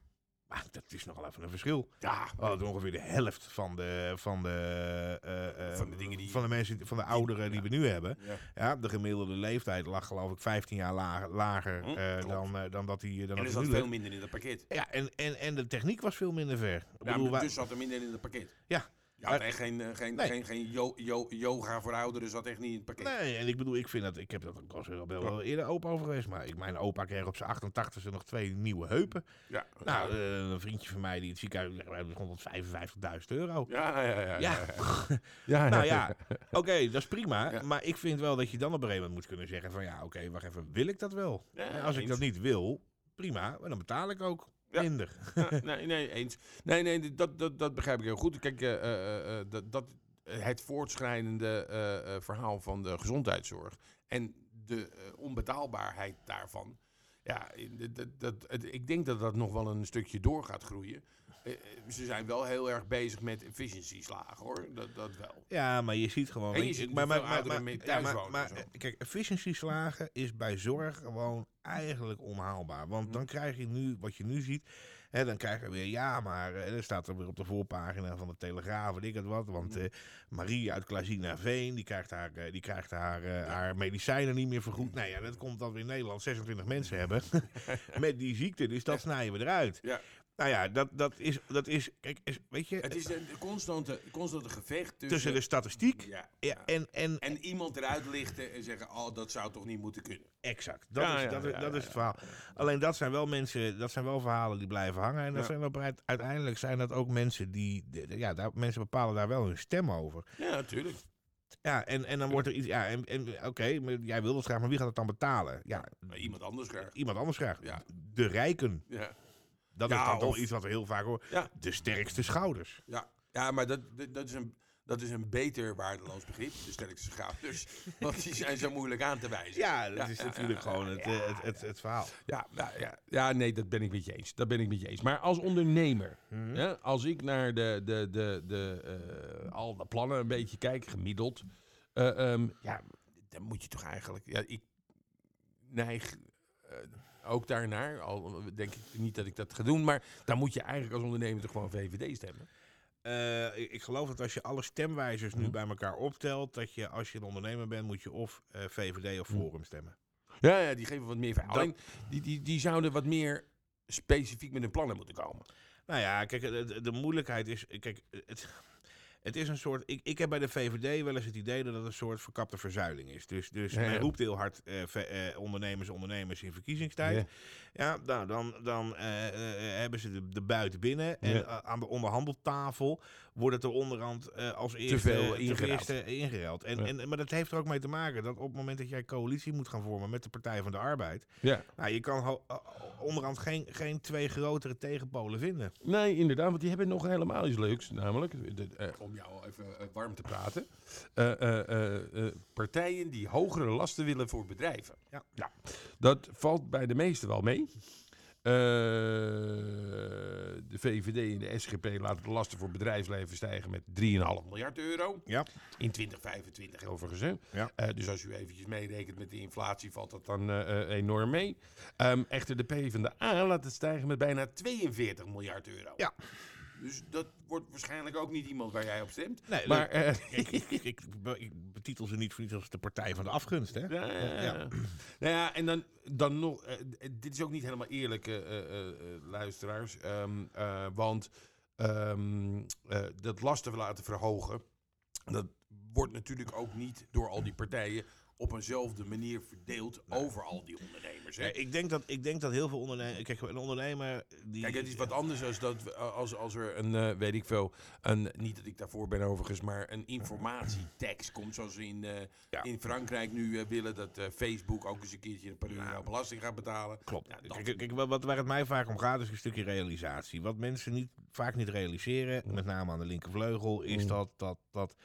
maar dat is nogal even een verschil. ja, ongeveer de helft van de, van de, eh, eh, Van de dingen die- van de mensen, van de ouderen die we nu hebben. ja. Ja, de gemiddelde leeftijd lag geloof ik 15 jaar lager, lager Hm, klopt. dan, dan dat die dan En er zat veel minder in dat pakket. Ja, en, en, en de techniek was veel minder ver. Ik Ja, bedoel, dus zat er minder in het pakket. Ja. Je had Maar- echt geen, eh, geen, Nee. geen, geen yo- yo- yoga voor ouderen, zat echt niet in het pakket. Nee, en ik bedoel, ik vind dat, ik heb dat ook al wel, eerder open over geweest, maar ik, mijn opa kreeg op zijn 88e nog twee nieuwe heupen. Ja, Nou, eh, een vriendje van mij die in het ziekenhuis ligt bij 155.000 euro. ja, ja, ja. Ja. ja, ja. Nou ja, oké, dat is prima. Ja. Maar ik vind wel dat je dan op een gegeven moment moet kunnen zeggen van ja, oké, wacht even, wil ik dat wel? Ja, En als ik dat niet wil, prima, maar dan betaal ik ook Ja. minder. Nee, nee, eens. Nee, nee, dat, dat, dat begrijp ik heel goed. Kijk, eh, eh, eh, dat, dat, het voortschrijdende verhaal van de gezondheidszorg en de onbetaalbaarheid daarvan. Ja, dat, dat, dat, het- ik denk dat dat nog wel een stukje door gaat groeien. Eh, eh, ze zijn wel heel erg bezig met efficiency-slagen, hoor. Dat, dat wel. Ja, maar je ziet gewoon... En je ziet maar, maar, maar, maar- ja, maar, maar, eh, kijk, efficiency slagen is bij zorg gewoon eigenlijk onhaalbaar. Want Mhm. dan krijg je nu, wat je nu ziet, hè, dan krijg je weer, ja, maar eh, dan staat er weer op de voorpagina van de Telegraaf, weet ik het wat. Want eh, Marie uit Klazina Veen, die krijgt, haar, die krijgt haar, haar medicijnen niet meer vergoed. Nou ja, dat komt dat we in Nederland 26 mensen hebben met die ziekte, dus dat snijden we eruit. Ja. Nou ja, dat, dat, is, dat is, kijk, is, weet je, Het is een constante, constante gevecht tussen... tussen de statistiek Ja, ja, en, en, En iemand eruit lichten en zeggen, oh, dat zou toch niet moeten kunnen. Exact. Dat, Ja, is, ja, dat, is, dat ja, is het verhaal. Alleen dat zijn wel mensen, dat zijn wel verhalen die blijven hangen. En dat Ja. zijn op, uit- uiteindelijk zijn dat ook mensen die, de- de- ja, daar, mensen bepalen daar wel hun stem over. Ja, natuurlijk. Ja, en, en dan wordt er iets, ja, en, en oké, maar jij wil het graag, maar wie gaat het dan betalen? Ja, Maar iemand anders graag. iemand anders graag. Ja. De rijken. Ja. Dat Ja, is dan toch iets wat we heel vaak horen. Ja. De sterkste schouders. Ja, ja maar dat, dat, is een, dat is een beter waardeloos begrip, de sterkste schouders. Want die zijn zo moeilijk aan te wijzen. Ja, dat is natuurlijk gewoon het, het, het, het verhaal. Ja, ja, ja, ja, nee, dat ben ik met je eens. Dat ben ik met je eens. Maar als ondernemer, Mhm. hè, als ik naar de, de, de, de, eh, al de plannen een beetje kijk, gemiddeld, eh, ehm, ja, dan moet je toch eigenlijk, ja, ik neig eh, ook daarnaar, al denk ik niet dat ik dat ga doen, maar dan moet je eigenlijk als ondernemer toch gewoon VVD stemmen. Eh, ik, ik geloof dat als je alle stemwijzers nu Mhm. bij elkaar optelt, dat je als je een ondernemer bent, moet je of eh, VVD of Mhm. Forum stemmen. Ja, ja die geven wat meer verhaal. Dat- Alleen, die, die, die zouden wat meer specifiek met hun plannen moeten komen. Nou ja, kijk, de, de- de moeilijkheid is, kijk, het, het is een soort, ik, ik heb bij de VVD wel eens het idee dat het een soort verkapte verzuiling is. Dus, dus Ja, men roept heel hard eh, ve- eh, ondernemers, ondernemers in verkiezingstijd. Ja, nou, dan, dan eh, eh, hebben ze de, de buit binnen. En eh, aan de onderhandeltafel wordt het er onderhand eh, als eerste, te ingeruild. eerste ingeruild. En, en, maar dat heeft er ook mee te maken dat op het moment dat jij coalitie moet gaan vormen met de Partij van de Arbeid. Ja. Nou, je kan eh, onderhand geen, geen twee grotere tegenpolen vinden. Nee, inderdaad, want die hebben nog helemaal iets leuks. Namelijk, de- eh, om jou even eh, warm te praten. eh, eh, partijen die hogere lasten willen voor bedrijven. Ja. dat valt bij de meesten wel mee. De VVD en de SGP laten de lasten voor bedrijfsleven stijgen met 3,5 miljard euro. Ja. In 2025 overigens. Ja. Dus als u eventjes meerekent met de inflatie, valt dat dan enorm mee. Ehm, echter, de PvdA laat het stijgen met bijna 42 miljard euro. Ja. Dus dat wordt waarschijnlijk ook niet iemand waar jij op stemt. Nee, Maar, eh, ik, ik, ik, ik, be- ik betitel ze niet voor niets als de Partij van de Afgunst, hè? ja, ja. Nou ja, en dan, dan nog... eh, eh, dit is ook niet helemaal eerlijk, luisteraars. Ehm, eh, want ehm, eh, dat lasten laten verhogen... dat wordt natuurlijk ook niet door al die partijen... op eenzelfde manier verdeeld over al die ondernemers. Hè? Ja, ik, denk dat, ik denk dat heel veel ondernemers... Kijk, een ondernemer die... Kijk, het is wat anders als, dat, als, als er een, eh, weet ik veel, een, niet dat ik daarvoor ben overigens, maar een informatietax komt. Zoals we in, eh, Ja. in Frankrijk nu eh, willen dat Facebook ook eens een keertje een paar belasting gaat betalen. Klopt. Ja, dat- kijk, kijk, wat, waar het mij vaak om gaat is een stukje realisatie. Wat mensen niet, vaak niet realiseren, met name aan de linkervleugel, is Mm. dat, dat, dat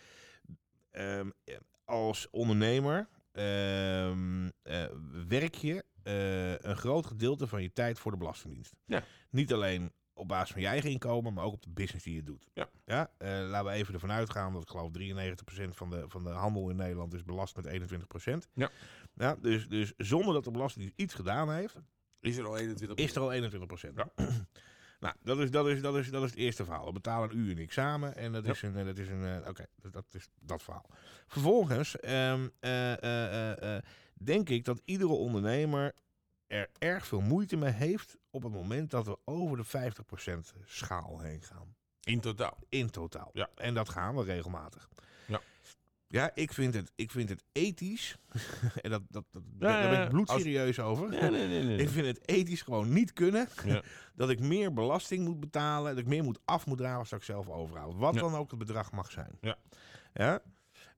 ehm, als ondernemer werk je eh, een groot gedeelte van je tijd voor de Belastingdienst. Ja. Niet alleen op basis van je eigen inkomen, maar ook op de business die je doet. Ja. Ja, eh, laten we even ervan uitgaan dat ik geloof 93% van de, van de handel in Nederland is belast met 21%. Ja. Ja, dus, dus zonder dat de Belastingdienst iets gedaan heeft, Is er al 21 is er al 21 Ja. nou, dat is, dat, is, dat, is, dat is het eerste verhaal. We betalen een uur een examen en dat Ja. is een... Dat is een Oké, dat, dat is dat verhaal. Vervolgens ehm, eh, eh, eh, eh, denk ik dat iedere ondernemer er erg veel moeite mee heeft... op het moment dat we over de 50% schaal heen gaan. In totaal. In totaal. Ja. En dat gaan we regelmatig. Ja. Ik vind het, ik vind het ethisch... en dat, dat, dat, Ja, daar ben ik bloedserieus over. Nee, nee, nee. Ik vind het ethisch gewoon niet kunnen Ja. dat ik meer belasting moet betalen, dat ik meer moet af moet dragen als dat ik zelf overhoud. Wat Ja. dan ook het bedrag mag zijn. Ja. Ja?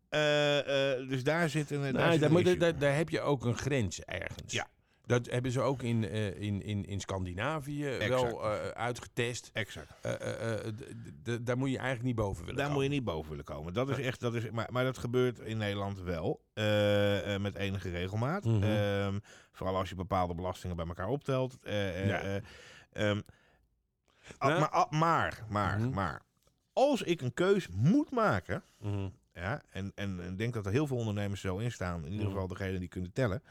Eh, eh, dus daar zit een. daar zit daar, een moet, daar, daar heb je ook een grens ergens. Ja. Dat hebben ze ook in, eh, in, in, in Scandinavië wel eh, uitgetest. Exact. Eh, daar moet je eigenlijk niet boven willen Daar moet komen. je niet boven willen komen. Dat is echt, dat is, maar, maar dat gebeurt in Nederland wel. met enige regelmaat. Mhm. Ehm, vooral als je bepaalde belastingen bij elkaar optelt. Eh, eh, Ja. eh, ehm, ah, maar, ah, maar, maar, Mhm. maar. Als ik een keus moet maken. Mhm. Ja, en, en denk dat er heel veel ondernemers zo in staan. In ieder geval degene die kunnen tellen.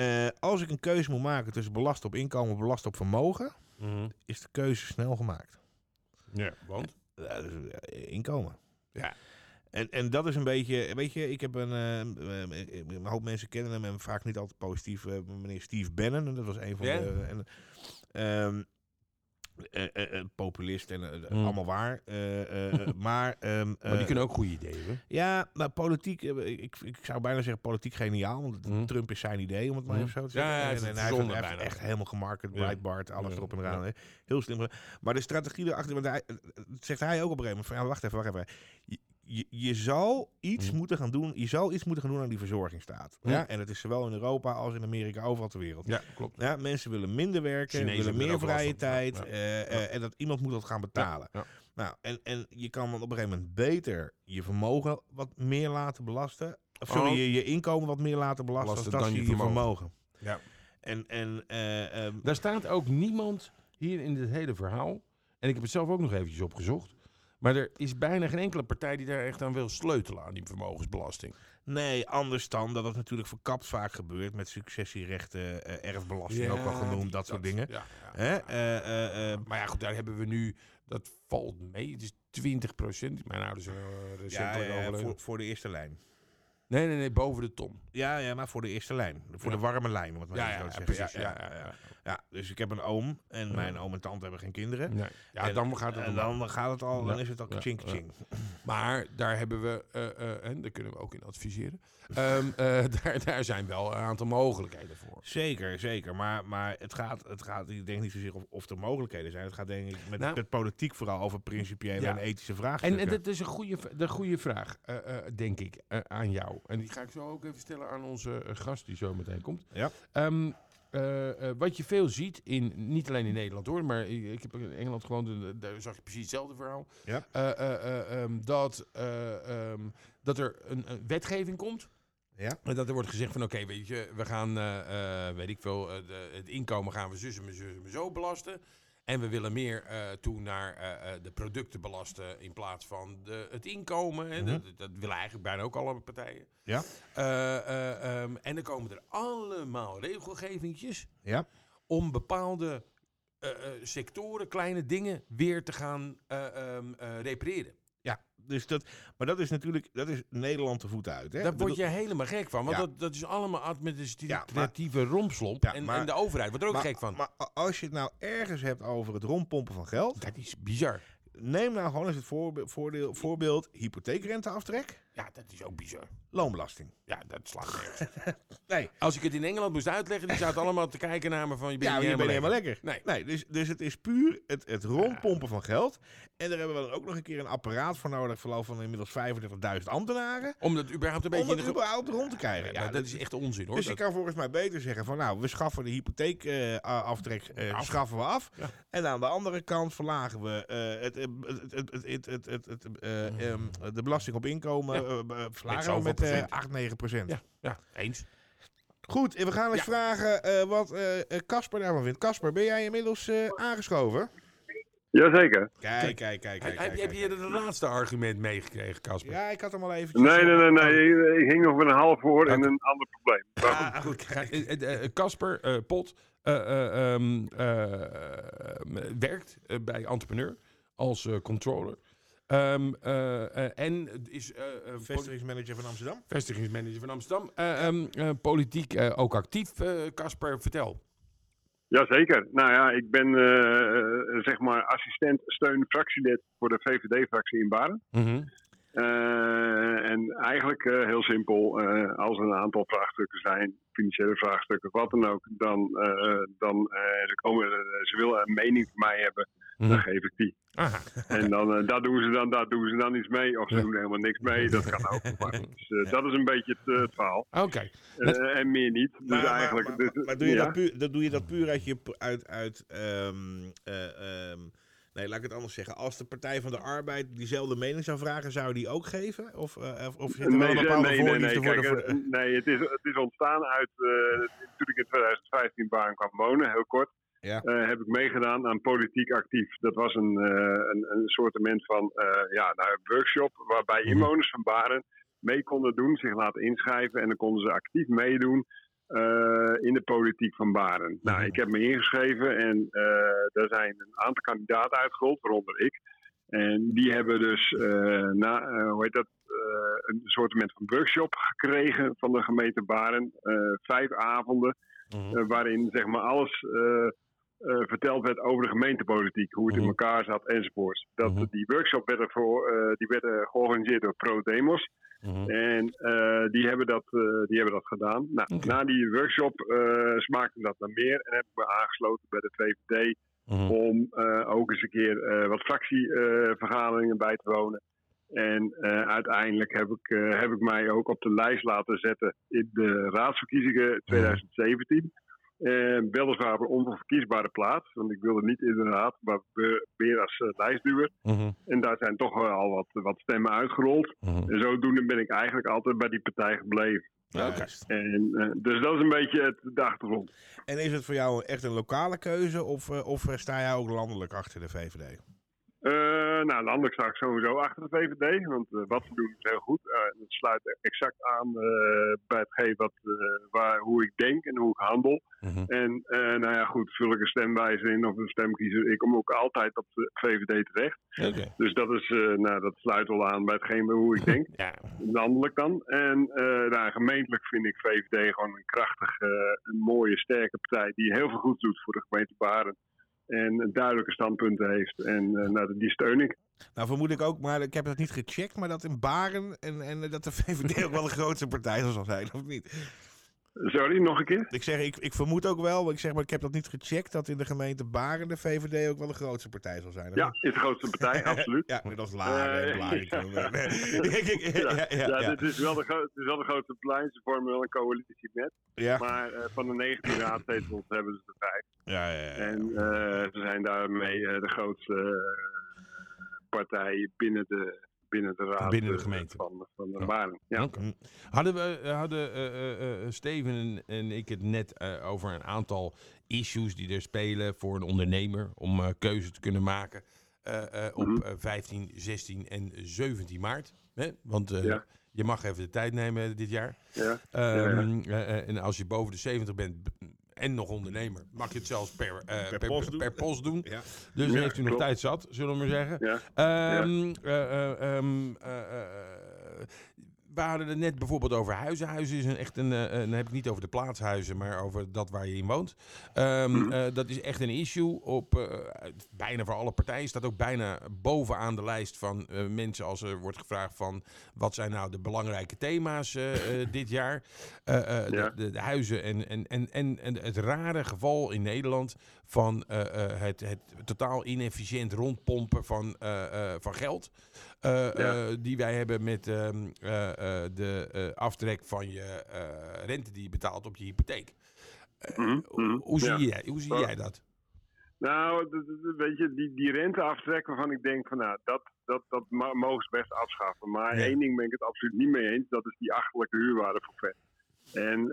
Eh, als ik een keuze moet maken tussen belast op inkomen en belast op vermogen, Mhm. is de keuze snel gemaakt. Ja, want? Dus, eh, inkomen. Ja. En, en dat is een beetje, weet je, ik heb een, eh, eh, een hoop mensen kennen hem en vaak niet altijd positief, eh, meneer Steve Bannon, en dat was een van Ja. de, en, ehm, eh, eh, eh, populist en eh, Mm. allemaal waar. maar ehm, Maar die kunnen ook goede ideeën hebben. ja, maar politiek, ik, ik zou bijna zeggen politiek geniaal. Want Mhm. Trump is zijn idee, om het maar Mhm. even zo te zeggen. ja, en, hij heeft, bijna. echt helemaal gemarket, Ja. Breitbart, alles Ja, erop en eraan. Heel slim. Maar de strategie erachter, want hij, dat zegt hij ook op een gegeven moment. Van, wacht even, wacht even. Je, je zal iets Mhm. moeten gaan doen. Je zal iets moeten gaan doen aan die verzorgingsstaat. Mhm. Ja? En het is zowel in Europa als in Amerika, overal ter wereld. Ja, klopt. Ja, mensen willen minder werken, Chinezen willen meer er vrije tijd. Ja. eh, eh, En dat iemand moet dat gaan betalen. Nou, en, en je kan dan op een gegeven moment beter je vermogen wat meer laten belasten. Of sorry, Oh. je, je inkomen wat meer laten belasten dat dan je je je vermogen. Ja. En, en eh, ehm, Daar staat ook niemand hier in dit hele verhaal. En ik heb het zelf ook nog eventjes opgezocht. Maar er is bijna geen enkele partij die daar echt aan wil sleutelen aan die vermogensbelasting. nee, anders dan dat het natuurlijk verkapt vaak gebeurt met successierechten, eh, erfbelasting ook wel genoemd, dat soort dingen. Ja, ja. Eh, eh, Maar ja, goed, daar hebben we nu. Dat valt mee. Het is 20 procent. Mijn ouders zijn recentelijk ja, voor de eerste lijn. Nee, nee, nee, boven de ton. Ja, ja, maar voor de eerste lijn. Voor Ja. de warme lijn, het maar Ja, ja, ja, zeggen. precies. Ja, ja, ja. Ja, dus ik heb een oom en mijn oom en tante hebben geen kinderen. Nee. Ja, En- dan gaat het En dan gaat het al, dan is het al ching ching. Maar daar hebben we, eh, eh, en daar kunnen we ook in adviseren. Ehm, eh, daar, daar zijn wel een aantal mogelijkheden voor. Zeker, zeker. Maar, maar het, gaat, het gaat, ik denk niet zozeer of, of er mogelijkheden zijn. Het gaat denk ik met, Nou. met politiek vooral over principiële Ja. en ethische En, vraagstukken. en dat is een goede, de goede vraag, eh, eh, denk ik, aan jou. En die ga ik zo ook even stellen aan onze gast die zo meteen komt. Ja. Ehm, eh, eh, wat je veel ziet, in, niet alleen in Nederland hoor, maar ik, ik heb in Engeland gewoon, daar zag je precies hetzelfde verhaal. Ja. Eh, eh, eh, ehm, dat, dat er een, een wetgeving komt. Ja. En dat er wordt gezegd van oké, weet je, we gaan, eh, eh, weet ik veel, eh, de, het inkomen gaan we zus en zus en zo belasten. En we willen meer toe naar de producten belasten in plaats van de, het inkomen. Hè. Mhm. dat, dat willen eigenlijk bijna ook alle partijen. Ja. Eh, eh, ehm, en dan komen er allemaal regelgevingjes Ja. om bepaalde sectoren, kleine dingen weer te gaan eh, ehm, eh, repareren. Dus dat, maar dat is natuurlijk, dat is Nederland de voet uit. Hè? Daar word je helemaal gek van. Want Ja. dat, dat is allemaal administratieve Ja, rompslomp. Ja, en, maar- en de overheid wordt er ook maar, gek van. Maar als je het nou ergens hebt over het rondpompen van geld, dat is bizar. neem nou gewoon eens het voorbe- voordeel, voorbeeld hypotheekrenteaftrek, Ja, dat is ook bizar. loonbelasting. Ja, dat slaat nergens. Nee, Als ik het in Engeland moest uitleggen, die zaten allemaal te kijken naar me van... Je bent ja, niet je bent helemaal lekker. Nee. Nee, dus, dus het is puur het, het rondpompen van geld. En daar hebben we dan ook nog een keer een apparaat voor nodig, verloop van inmiddels 35.000 ambtenaren. Om dat überhaupt een beetje... Om het de... überhaupt rond te krijgen. Ja, Ja, dat is echt onzin hoor. Dus Dat- kan volgens mij beter zeggen van nou, we schaffen de hypotheekaftrek eh Af. schaffen we af. Ja. En aan de andere kant verlagen we eh, het, eh, het, het, het, het, het, het, het, eh, de belasting op inkomen Ja. eh, eh, zoveel met eh, procent. 8, 9 procent. Ja, ja, eens. Goed, en we gaan eens Ja. vragen eh, wat eh, eh, Casper daarvan vindt. Casper, ben jij inmiddels eh, aangeschoven? Jazeker. Kijk, kijk, kijk, kijk. heb, kijk, heb je het laatste argument meegekregen, Casper? Ja, ik had hem al even. Nee, nee, nee, nee. Ik, ik hing nog met een half voor en een ander probleem. Maar goed, Ah, eh, eh, eh, Casper eh, Pot eh, eh, ehm, eh, werkt eh, bij Entrepreneur als eh, controller. Ehm, eh, en is eh, eh, Vestigingsmanager van Amsterdam. vestigingsmanager van Amsterdam. Eh, ehm, eh, politiek eh, ook actief. Eh, Casper, vertel. Jazeker. Nou ja, ik ben zeg maar assistent steun fractielid voor de VVD-fractie in Baren. Eh, en eigenlijk eh, heel simpel, eh, als er een aantal vraagstukken zijn, financiële vraagstukken, wat dan ook, dan, eh, dan ze, komen, ze willen een mening van mij hebben, dan Mhm. geef ik die. Aha. En dan, eh, daar, doen ze dan, daar doen ze dan iets mee, of ze Ja. doen helemaal niks mee, dat kan ook. Maar, dus, eh, dat is een beetje het, het verhaal. Oké. Eh, en meer niet. Dus Maar, eigenlijk. maar, dus- maar- doe, je ja. dat puur, dat doe je dat puur uit je. Uit, uit, ehm, eh, ehm, nee, laat ik het anders zeggen. Als de Partij van de Arbeid diezelfde mening zou vragen, zou je die ook geven? Of, eh, of, zit er wel een bepaalde nee, nee, voorliefde nee, voor de. kijk, Voor de nee het, is, het is ontstaan uit. eh, toen ik in 2015 baan kwam wonen, heel kort. Ja. eh, heb ik meegedaan aan politiek actief. Dat was een, eh een, een soortement van eh, ja, nou, een workshop waarbij Mhm. inwoners van Baren mee konden doen, zich laten inschrijven en dan konden ze actief meedoen eh, in de politiek van Baren. Nou, Mhm. ik heb me ingeschreven en eh er zijn een aantal kandidaten uitgerold, waaronder ik. En die hebben dus eh, na, hoe heet dat, een soortement van workshop gekregen van de gemeente Baren. Vijf avonden, Mhm. waarin zeg maar alles eh, verteld werd over de gemeentepolitiek, hoe het Mhm. in elkaar zat enzovoorts. Dat, Mhm. Die workshop werd, ervoor, eh, die werd georganiseerd door ProDemos. Mhm. En eh, die, hebben dat, die hebben dat gedaan. Nou. Na die workshop smaakte dat naar meer en heb ik me aangesloten bij de VVD Mhm. om ook eens een keer wat fractievergaderingen bij te wonen. En uiteindelijk heb ik, heb ik mij ook op de lijst laten zetten in de raadsverkiezingen 2017. Uh, weliswaar op een onverkiesbare plaats, want ik wilde niet in de raad, maar we- weer als eh, lijstduwer. Mhm, En daar zijn toch wel al wat, wat stemmen uitgerold. mhm. En zodoende ben ik eigenlijk altijd bij die partij gebleven. Juist. En, eh, dus dat is een beetje het, de achtergrond. En is het voor jou echt een lokale keuze of, eh, of eh, sta jij ook landelijk achter de VVD? Eh, nou, landelijk sta ik sowieso achter de VVD, want eh, wat ze doen is heel goed. Eh, het sluit exact aan bij hetgeen wat, waar, hoe ik denk en hoe ik handel. Mhm. En nou ja, goed, vul ik een stemwijzer in of een stemkiezer, ik kom ook altijd op de VVD terecht. Dus dat, is, nou, dat sluit wel aan bij hetgeen hoe ik denk. Ja, landelijk dan. En nou, gemeentelijk vind ik VVD gewoon een krachtige, een mooie, sterke partij die heel veel goed doet voor de gemeente Baren. En duidelijke standpunten heeft. En eh, nou, die steun ik. Nou vermoed ik ook, maar ik heb dat niet gecheckt, maar dat in Baren en, en dat de VVD ook wel de grootste partij zal zijn, of niet? Sorry, nog een keer? Ik zeg, ik, ik vermoed ook wel, maar ik zeg maar, ik heb dat niet gecheckt, dat in de gemeente Baren de VVD ook wel de grootste partij zal zijn. Ja, is de grootste partij, absoluut. Ja, net als Laren en Blaricum. ja. ja, ja, ja, ja. dit is wel de, het is wel de grootste partij. Ze vormen wel een coalitie met. Ja, Maar eh, van de 19 raadzetels hebben ze er vijf. ja, ja, ja. En eh, ze zijn daarmee eh, de grootste partij binnen de, binnen de raad Binnen de eh, gemeente. van, van de Ja. Oké. Hadden, we, eh, hadden eh, Steven en, ik het net over een aantal issues die er spelen voor een ondernemer om keuze te kunnen maken op Mhm. eh, 15, 16 en 17 maart. Hè? Want Ja. je mag even de tijd nemen dit jaar. Ja. Ehm, eh, eh, en als je boven de 70 bent en nog ondernemer, mag je het zelfs per, eh, per, post doen. per post doen. Ja. Dus Ja, heeft u nog klopt. tijd zat, zullen we maar zeggen. Ja. Ehm, eh, eh, ehm, eh, eh, eh, we hadden het net bijvoorbeeld over huizen. Huizen is een echt een, eh, dan heb ik niet over de plaatshuizen, maar over dat waar je in woont. Ehm, Mhm. eh, dat is echt een issue op eh, bijna voor alle partijen. Staat ook bijna bovenaan de lijst van eh, mensen als er wordt gevraagd van wat zijn nou de belangrijke thema's eh, eh, dit jaar. Eh, eh, Ja. de, de, de huizen en, en, en, en, en het rare geval in Nederland van eh, eh, het, het totaal inefficiënt rondpompen van, eh, eh, van geld. Eh, Ja. eh, die wij hebben met ehm, eh, de aftrek van je rente die je betaalt op je hypotheek. Mhm, mhm, Hoe zie, ja. jij, hoe zie jij dat? Nou, weet je, die, die renteaftrek waarvan ik denk van nou, dat, dat, dat mogen ze best afschaffen. Maar Ja. één ding ben ik het absoluut niet mee eens, dat is die achterlijke huurwaarde voor vet. En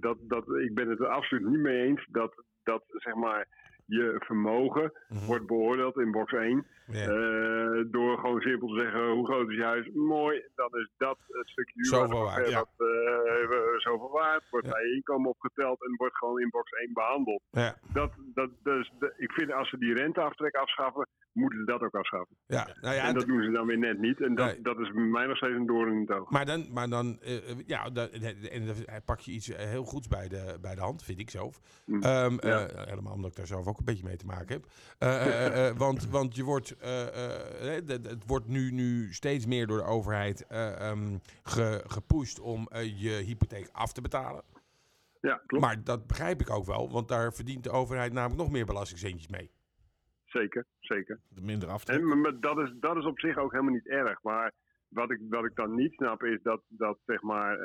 dat, dat, ik ben het er absoluut niet mee eens dat, dat zeg maar, je vermogen Mhm. wordt beoordeeld in box 1. Ja. eh, door gewoon simpel te zeggen, hoe groot is je huis? Mooi, dan is dat het stukje Zoveel waard, ja. wat, eh, zoveel waard. Wordt Ja. bij je inkomen opgeteld en wordt gewoon in box 1 behandeld ja. dat, dat, dus de- ik vind als ze die renteaftrek afschaffen, moeten ze dat ook afschaffen. Ja, nou ja, en dat doen ze dan weer net niet. En dat, Nee. dat is bij mij nog steeds een doorn in het oog. maar dan, maar dan eh, ja, dan, en dan pak je iets heel goeds bij de, bij de hand, vind ik zelf. Mm. Ehm, Ja. helemaal omdat ik daar zelf ook een beetje mee te maken heb. Eh, eh, eh, want, want je wordt, eh, eh, eh, het wordt nu, nu steeds meer door de overheid eh, ehm, ge, gepusht om je hypotheek af te betalen. Ja, klopt. Maar dat begrijp ik ook wel, want daar verdient de overheid namelijk nog meer belastingcentjes mee. Zeker, zeker. Minder aftrek. En, maar, maar dat, is, dat is op zich ook helemaal niet erg. Maar wat ik, wat ik dan niet snap is dat, dat zeg maar...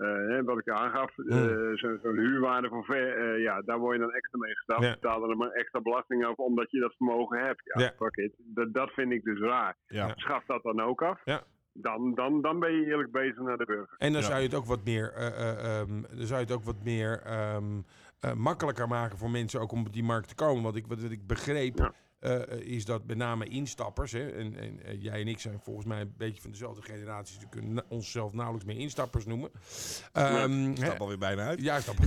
eh, hè, wat ik aangaf, eh, zo- zo'n huurwaarde voor ver, eh, ja, daar word je dan extra mee gestraft. Ja. Betaal er dan maar extra belasting over, omdat je dat vermogen hebt. Ja, Ja. fuck it. Dat, dat vind ik dus raar. Ja. Schaf dat dan ook af. Ja. Dan, dan, dan ben je eerlijk bezig naar de burger. En dan Ja. zou je het ook wat meer, eh, eh, ehm, dan zou je het ook wat meer ehm, eh, makkelijker maken voor mensen ook om op die markt te komen. Want ik, wat, wat ik begreep Ja. Eh, eh, is dat met name instappers, hè, en, en eh, jij en ik zijn volgens mij een beetje van dezelfde generatie, dus we kunnen onszelf nauwelijks meer instappers noemen. Ehm, hè, Stap alweer bijna uit. ja, stap.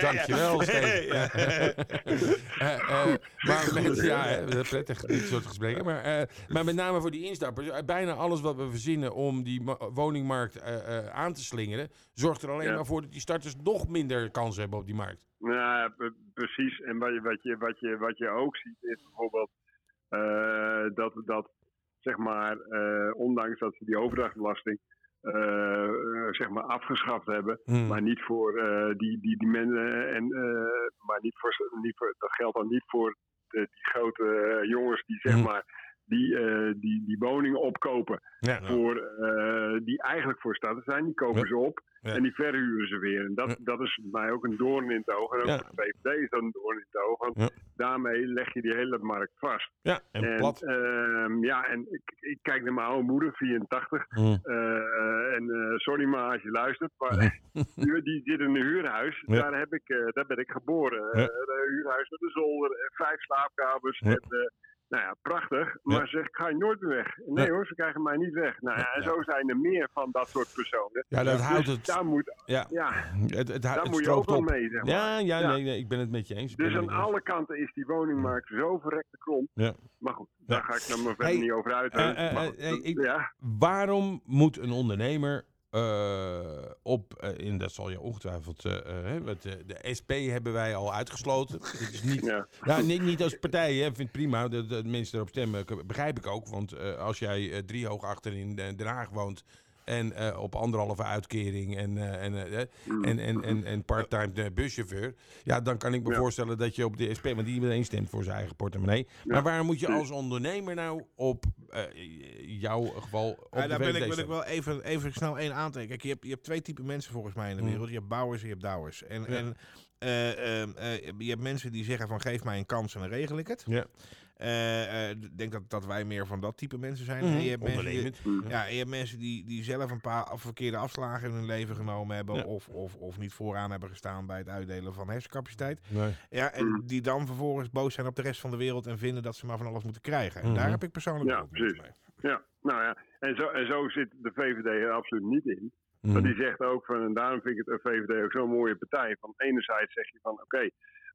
Dankjewel, Steven. Eh, maar met, ja, prettig, dit soort gesprekken. Maar, maar met name voor die instappers. Bijna alles wat we verzinnen om die ma- woningmarkt aan te slingeren... zorgt er alleen Ja. maar voor dat die starters nog minder kans hebben op die markt. Nou, ja, pre- precies. En wat je, wat, je, wat, je, wat je ook ziet is bijvoorbeeld eh, dat, dat zeg maar, eh, ondanks dat ze die overdrachtbelasting eh, zeg maar afgeschaft hebben, Hmm. maar niet voor die, die, die mensen en eh, maar niet voor, niet voor dat geldt dan niet voor de, die grote jongens die zeg Hmm. maar die, eh, die, die woningen opkopen. Ja. Voor, eh, die eigenlijk voor starters zijn. Die kopen ze op Ja. en die verhuren ze weer. En dat, Ja. dat is voor mij ook een doorn in het oog. En ook Ja. voor de VVD is dat een doorn in het oog. Want daarmee leg je die hele markt vast. ja, en plat. ehm, ja, en ik, ik kijk naar mijn oude moeder, 84. Hm. Eh, en sorry maar als je luistert, maar die, die zit in een huurhuis. Daar, heb ik, daar ben ik geboren. Een huurhuis met een zolder, en vijf slaapkamers. En, nou ja, prachtig. Maar ze zegt, ga je nooit meer weg. Nee Ja. hoor, ze krijgen mij niet weg. Nou ja, en zo zijn er meer van dat soort personen. Ja, dat Dus houdt het. Daar moet, Ja, ja, het, het, daar het moet je ook wel mee, zeg maar. Ja, ja. Nee, nee, ik ben het met je eens. Ik Dus aan eens. alle kanten is die woningmarkt zo verrekte krom. Ja. Maar goed, daar ga ik nou maar verder Hey, niet over uit. eh, eh, eh, ik-. Waarom moet een ondernemer eh, op, eh, in dat zal je ongetwijfeld, eh, hè, want, de SP hebben wij al uitgesloten. Dit is niet, Ja. niet, niet als partij, hè, vind prima dat, dat mensen erop stemmen, begrijp ik ook. Want als jij drie hoog achter in Den Haag woont en eh, op anderhalve uitkering en, eh, en, eh, Mm. en, en, en, en part-time buschauffeur, ja, dan kan ik me Ja. voorstellen dat je op de SP, want die iedereen stemt voor zijn eigen portemonnee. Maar waarom moet je als ondernemer nou op eh, jouw geval op Ja, de daar ben ik, wil ik wel even, even snel één aantekenen. Kijk, je hebt, je hebt twee typen mensen volgens mij in de Mm. wereld. Je hebt bouwers en je hebt douwers. En, Ja. en eh, ehm, eh, je hebt mensen die zeggen van geef mij een kans en dan regel ik het. Ja. Eh, eh, Ik denk dat, dat wij meer van dat type mensen zijn. Mhm. En je hebt mensen die, Ondernemend. ja, je hebt mensen die, die zelf een paar af- verkeerde afslagen in hun leven genomen hebben. Ja. Of, of, of niet vooraan hebben gestaan bij het uitdelen van hersencapaciteit. Nee. Ja, en Mhm. die dan vervolgens boos zijn op de rest van de wereld en vinden dat ze maar van alles moeten krijgen. En Mhm. daar heb ik persoonlijk Ja, precies. mee. Ja, nou ja. En zo, en zo zit de VVD er absoluut niet in. Want Mhm. die zegt ook van, en daarom vind ik het een VVD ook zo'n mooie partij. Van enerzijds zeg je van, oké,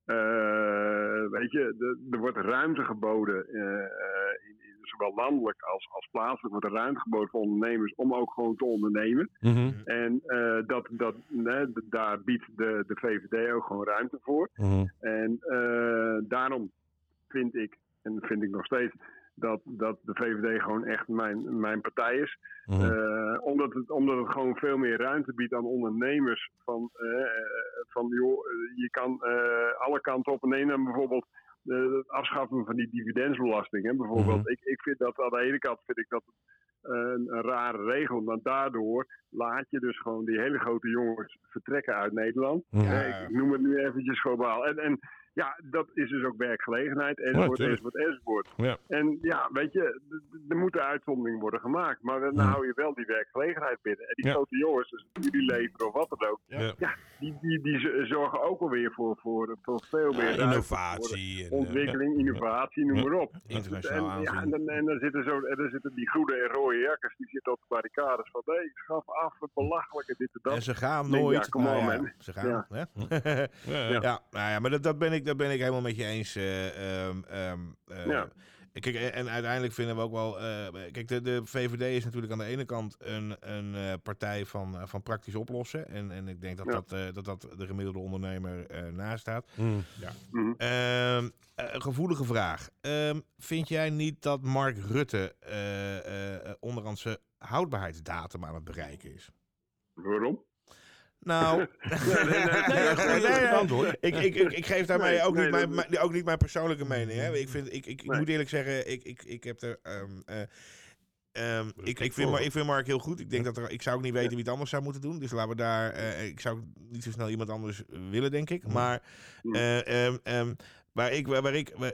eh, weet je, de- er wordt ruimte geboden, eh, eh, in, in zowel landelijk als, als plaatselijk wordt er ruimte geboden voor ondernemers om ook gewoon te ondernemen. Mhm. En dat, dat, nee, daar biedt de, de VVD ook gewoon ruimte voor. Mhm. En daarom vind ik, en vind ik nog steeds, dat, dat de VVD gewoon echt mijn, mijn partij is. Mhm. Eh, omdat, het, omdat het gewoon veel meer ruimte biedt aan ondernemers. Van, eh, van joh, eh, je kan alle kanten op. En neem dan bijvoorbeeld het afschaffen van die dividendsbelasting. Hè, bijvoorbeeld. Mhm. ik, ik vind dat aan de ene kant vind ik dat een, een rare regel. Want daardoor laat je dus gewoon die hele grote jongens vertrekken uit Nederland. Mhm. Ja. Ik, ik noem het nu eventjes globaal. En, en ja, dat is dus ook werkgelegenheid, enzovoort, tuurlijk. enzovoort, enzovoort. Ja. En ja, weet je, er moeten uitzonderingen worden gemaakt. Maar dan Ja. hou je wel die werkgelegenheid binnen. En die Ja. grote jongens, dus jullie leveren of wat dan ook, Ja. die, die, die zorgen ook alweer voor, voor, voor veel meer Ja, innovatie. eh, ontwikkeling, innovatie, noem Ja. maar op. Internationaal En, ja, aanzien. en, dan, en dan zitten, zo, en dan zitten die groene en rode jakkers, die zitten op de barricades van nee, schaf af, het belachelijke, dit en dat. En ze gaan Nee, nooit. ja, come nou ja, man. Ze gaan. Ja. Hè? ja, ja. Ja, nou ja, maar dat, dat, ben ik, dat ben ik helemaal met je eens. eh, ehm, ehm, eh, Ja. Kijk, en, uiteindelijk vinden we ook wel. eh, kijk, de, de VVD is natuurlijk aan de ene kant een, een eh, partij van, van praktisch oplossen. En, en ik denk dat, Ja. dat, eh, dat dat de gemiddelde ondernemer eh naast staat. Mhm. Mhm. Ehm, eh, een gevoelige vraag. Ehm, vind jij niet dat Mark Rutte eh, eh, eh, onderhand zijn houdbaarheidsdatum aan het bereiken is? Waarom? Nou. Ik, geef daarmee ook, niet mijn, ook niet mijn persoonlijke mening. Hè. Ik, vind, ik, ik, ik moet eerlijk zeggen, ik, ik, ik heb er. ehm, ik, ik, vind, ik vind Mark heel goed. Ik denk dat er, ik zou ook niet weten wie het anders zou moeten doen. Dus laten we daar. eh, ik zou niet zo snel iemand anders willen, denk ik. Maar eh, ehm, waar ik, waar, waar ik, waar-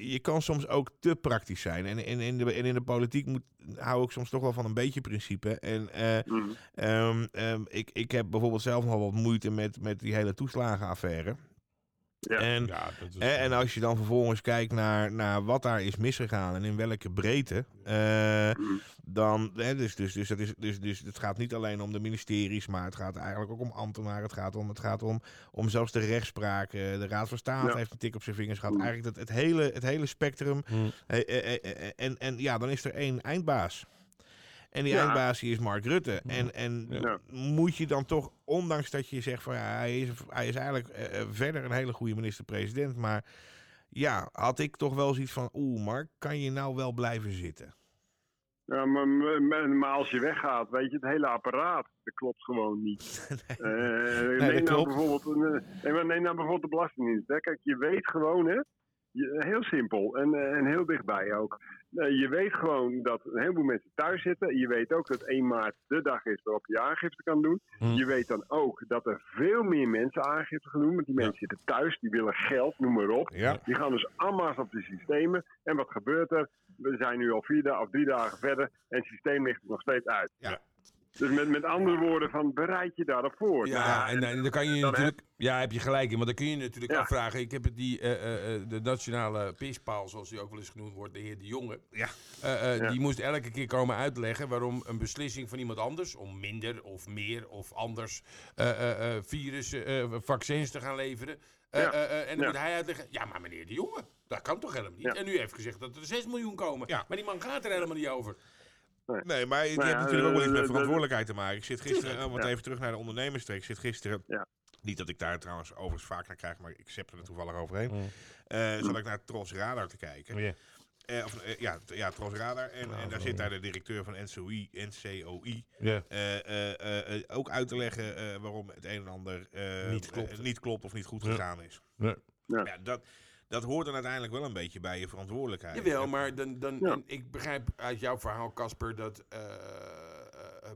je kan soms ook te praktisch zijn. En, en, in, de, en in de politiek moet, hou ik soms toch wel van een beetje principe. En eh, Mhm. Ehm, ehm, ik, ik heb bijvoorbeeld zelf nog wat moeite met, met die hele toeslagenaffaire. Ja. En, Ja, dat is, hè, en als je dan vervolgens kijkt naar, naar wat daar is misgegaan en in welke breedte, eh, dan, hè, dus, dus, dus, dat is, dus, dus het gaat niet alleen om de ministeries, maar het gaat eigenlijk ook om ambtenaren. Het gaat om, het gaat om, om zelfs de rechtspraak. eh, de Raad van State Ja. heeft een tik op zijn vingers gehad. Eigenlijk het, het, hele, het hele spectrum. Mhm. Eh, eh, eh, eh, en, en ja, dan is er één eindbaas. En die Ja. eindbaas is Mark Rutte. En, en Ja. moet je dan toch, ondanks dat je zegt van ja, hij is, hij is eigenlijk eh, eh, verder een hele goede minister-president. Maar ja, had ik toch wel zoiets van, oeh Mark, kan je nou wel blijven zitten? Ja, maar, maar, maar als je weggaat, weet je, het hele apparaat, dat klopt gewoon niet. Eh, neem, dat nou klopt. bijvoorbeeld, een, eh, nee, maar neem nou bijvoorbeeld de Belastingdienst. Hè. Kijk, je weet gewoon, hè, heel simpel en, eh, en heel dichtbij ook. Je weet gewoon dat een heleboel mensen thuis zitten. Je weet ook dat 1 maart de dag is waarop je aangifte kan doen. Hm. Je weet dan ook dat er veel meer mensen aangifte gaan doen. Want die mensen zitten thuis, die willen geld, noem maar op. Ja. Die gaan dus allemaal op de systemen. En wat gebeurt er? We zijn nu al vier of drie dagen verder en het systeem ligt er nog steeds uit. Ja. Dus met, met andere woorden, van bereid je daarop voor. Ja, en, en dan kan je je dan natuurlijk... Ja, heb je gelijk in. Want dan kun je je natuurlijk Ja. afvragen. Ik heb het die, eh, eh, eh, de nationale pispaal, zoals die ook wel eens genoemd wordt, de heer De Jonge. Ja. eh, eh, Ja. Die moest elke keer komen uitleggen waarom een beslissing van iemand anders, om minder of meer of anders eh, eh, eh, virussen, eh, vaccins te gaan leveren. eh, Ja. eh, eh, en dan Ja. moet hij uitleggen, ja, maar meneer De Jonge, dat kan toch helemaal niet? Ja. En u heeft gezegd dat er 6 miljoen komen. Ja. Maar die man gaat er helemaal niet over. Nee, maar je Nou hebt ja, natuurlijk ook wel iets eh, met de- verantwoordelijkheid te maken. Ik zit gisteren, eh, want ja. even terug naar de ondernemersstreek. Ik zit gisteren, Ja. niet dat ik daar trouwens overigens vaak naar krijg, maar ik zet er toevallig overheen. Mm. Eh zat ik naar Tros Radar te kijken. Ja. Eh, of, eh, ja, ja, Tros Radar. En, Nou, en daar zit daar de directeur van NCOI, NCOI Ja. eh, eh, eh, eh, ook uit te leggen eh, waarom het een en ander eh, Niet klopt. eh, niet klopt of niet goed Ja. gegaan is. Ja. Ja. Ja, dat, dat hoort dan uiteindelijk wel een beetje bij je verantwoordelijkheid. Jawel, maar dan, dan, Ja. ik begrijp uit jouw verhaal, Casper, dat eh, eh, eh,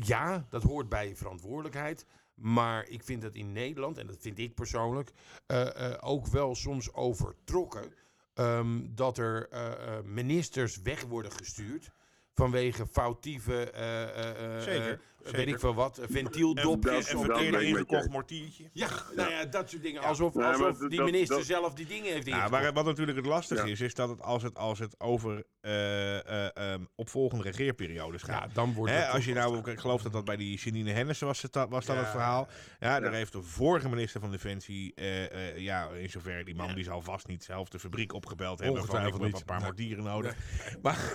ja, dat hoort bij je verantwoordelijkheid. Maar ik vind dat in Nederland, en dat vind ik persoonlijk, eh, eh, ook wel soms overtrokken. ehm, dat er eh, eh, ministers weg worden gestuurd vanwege foutieve, eh, eh, eh, Zeker, weet ik veel wat, ventieldopjes. Ben verkeerde ingekocht je. mortiertje. ja, nou ja, dat soort dingen. Alsof, die minister dat- zelf die dingen heeft Ja, ingekocht. wat natuurlijk het lastige is, is dat het als het, als het over eh, eh, ehm, opvolgende regeerperiodes gaat. ja, dan wordt Hè, als je nou, ik geloof dat dat bij die Janine Hennissen was, dat- was dat het verhaal. Ja, daar heeft de vorige minister van Defensie, eh, ja, in zover die man die zal vast niet zelf de fabriek opgebeld hebben. Van, ik heb een paar mortieren nodig. Maar,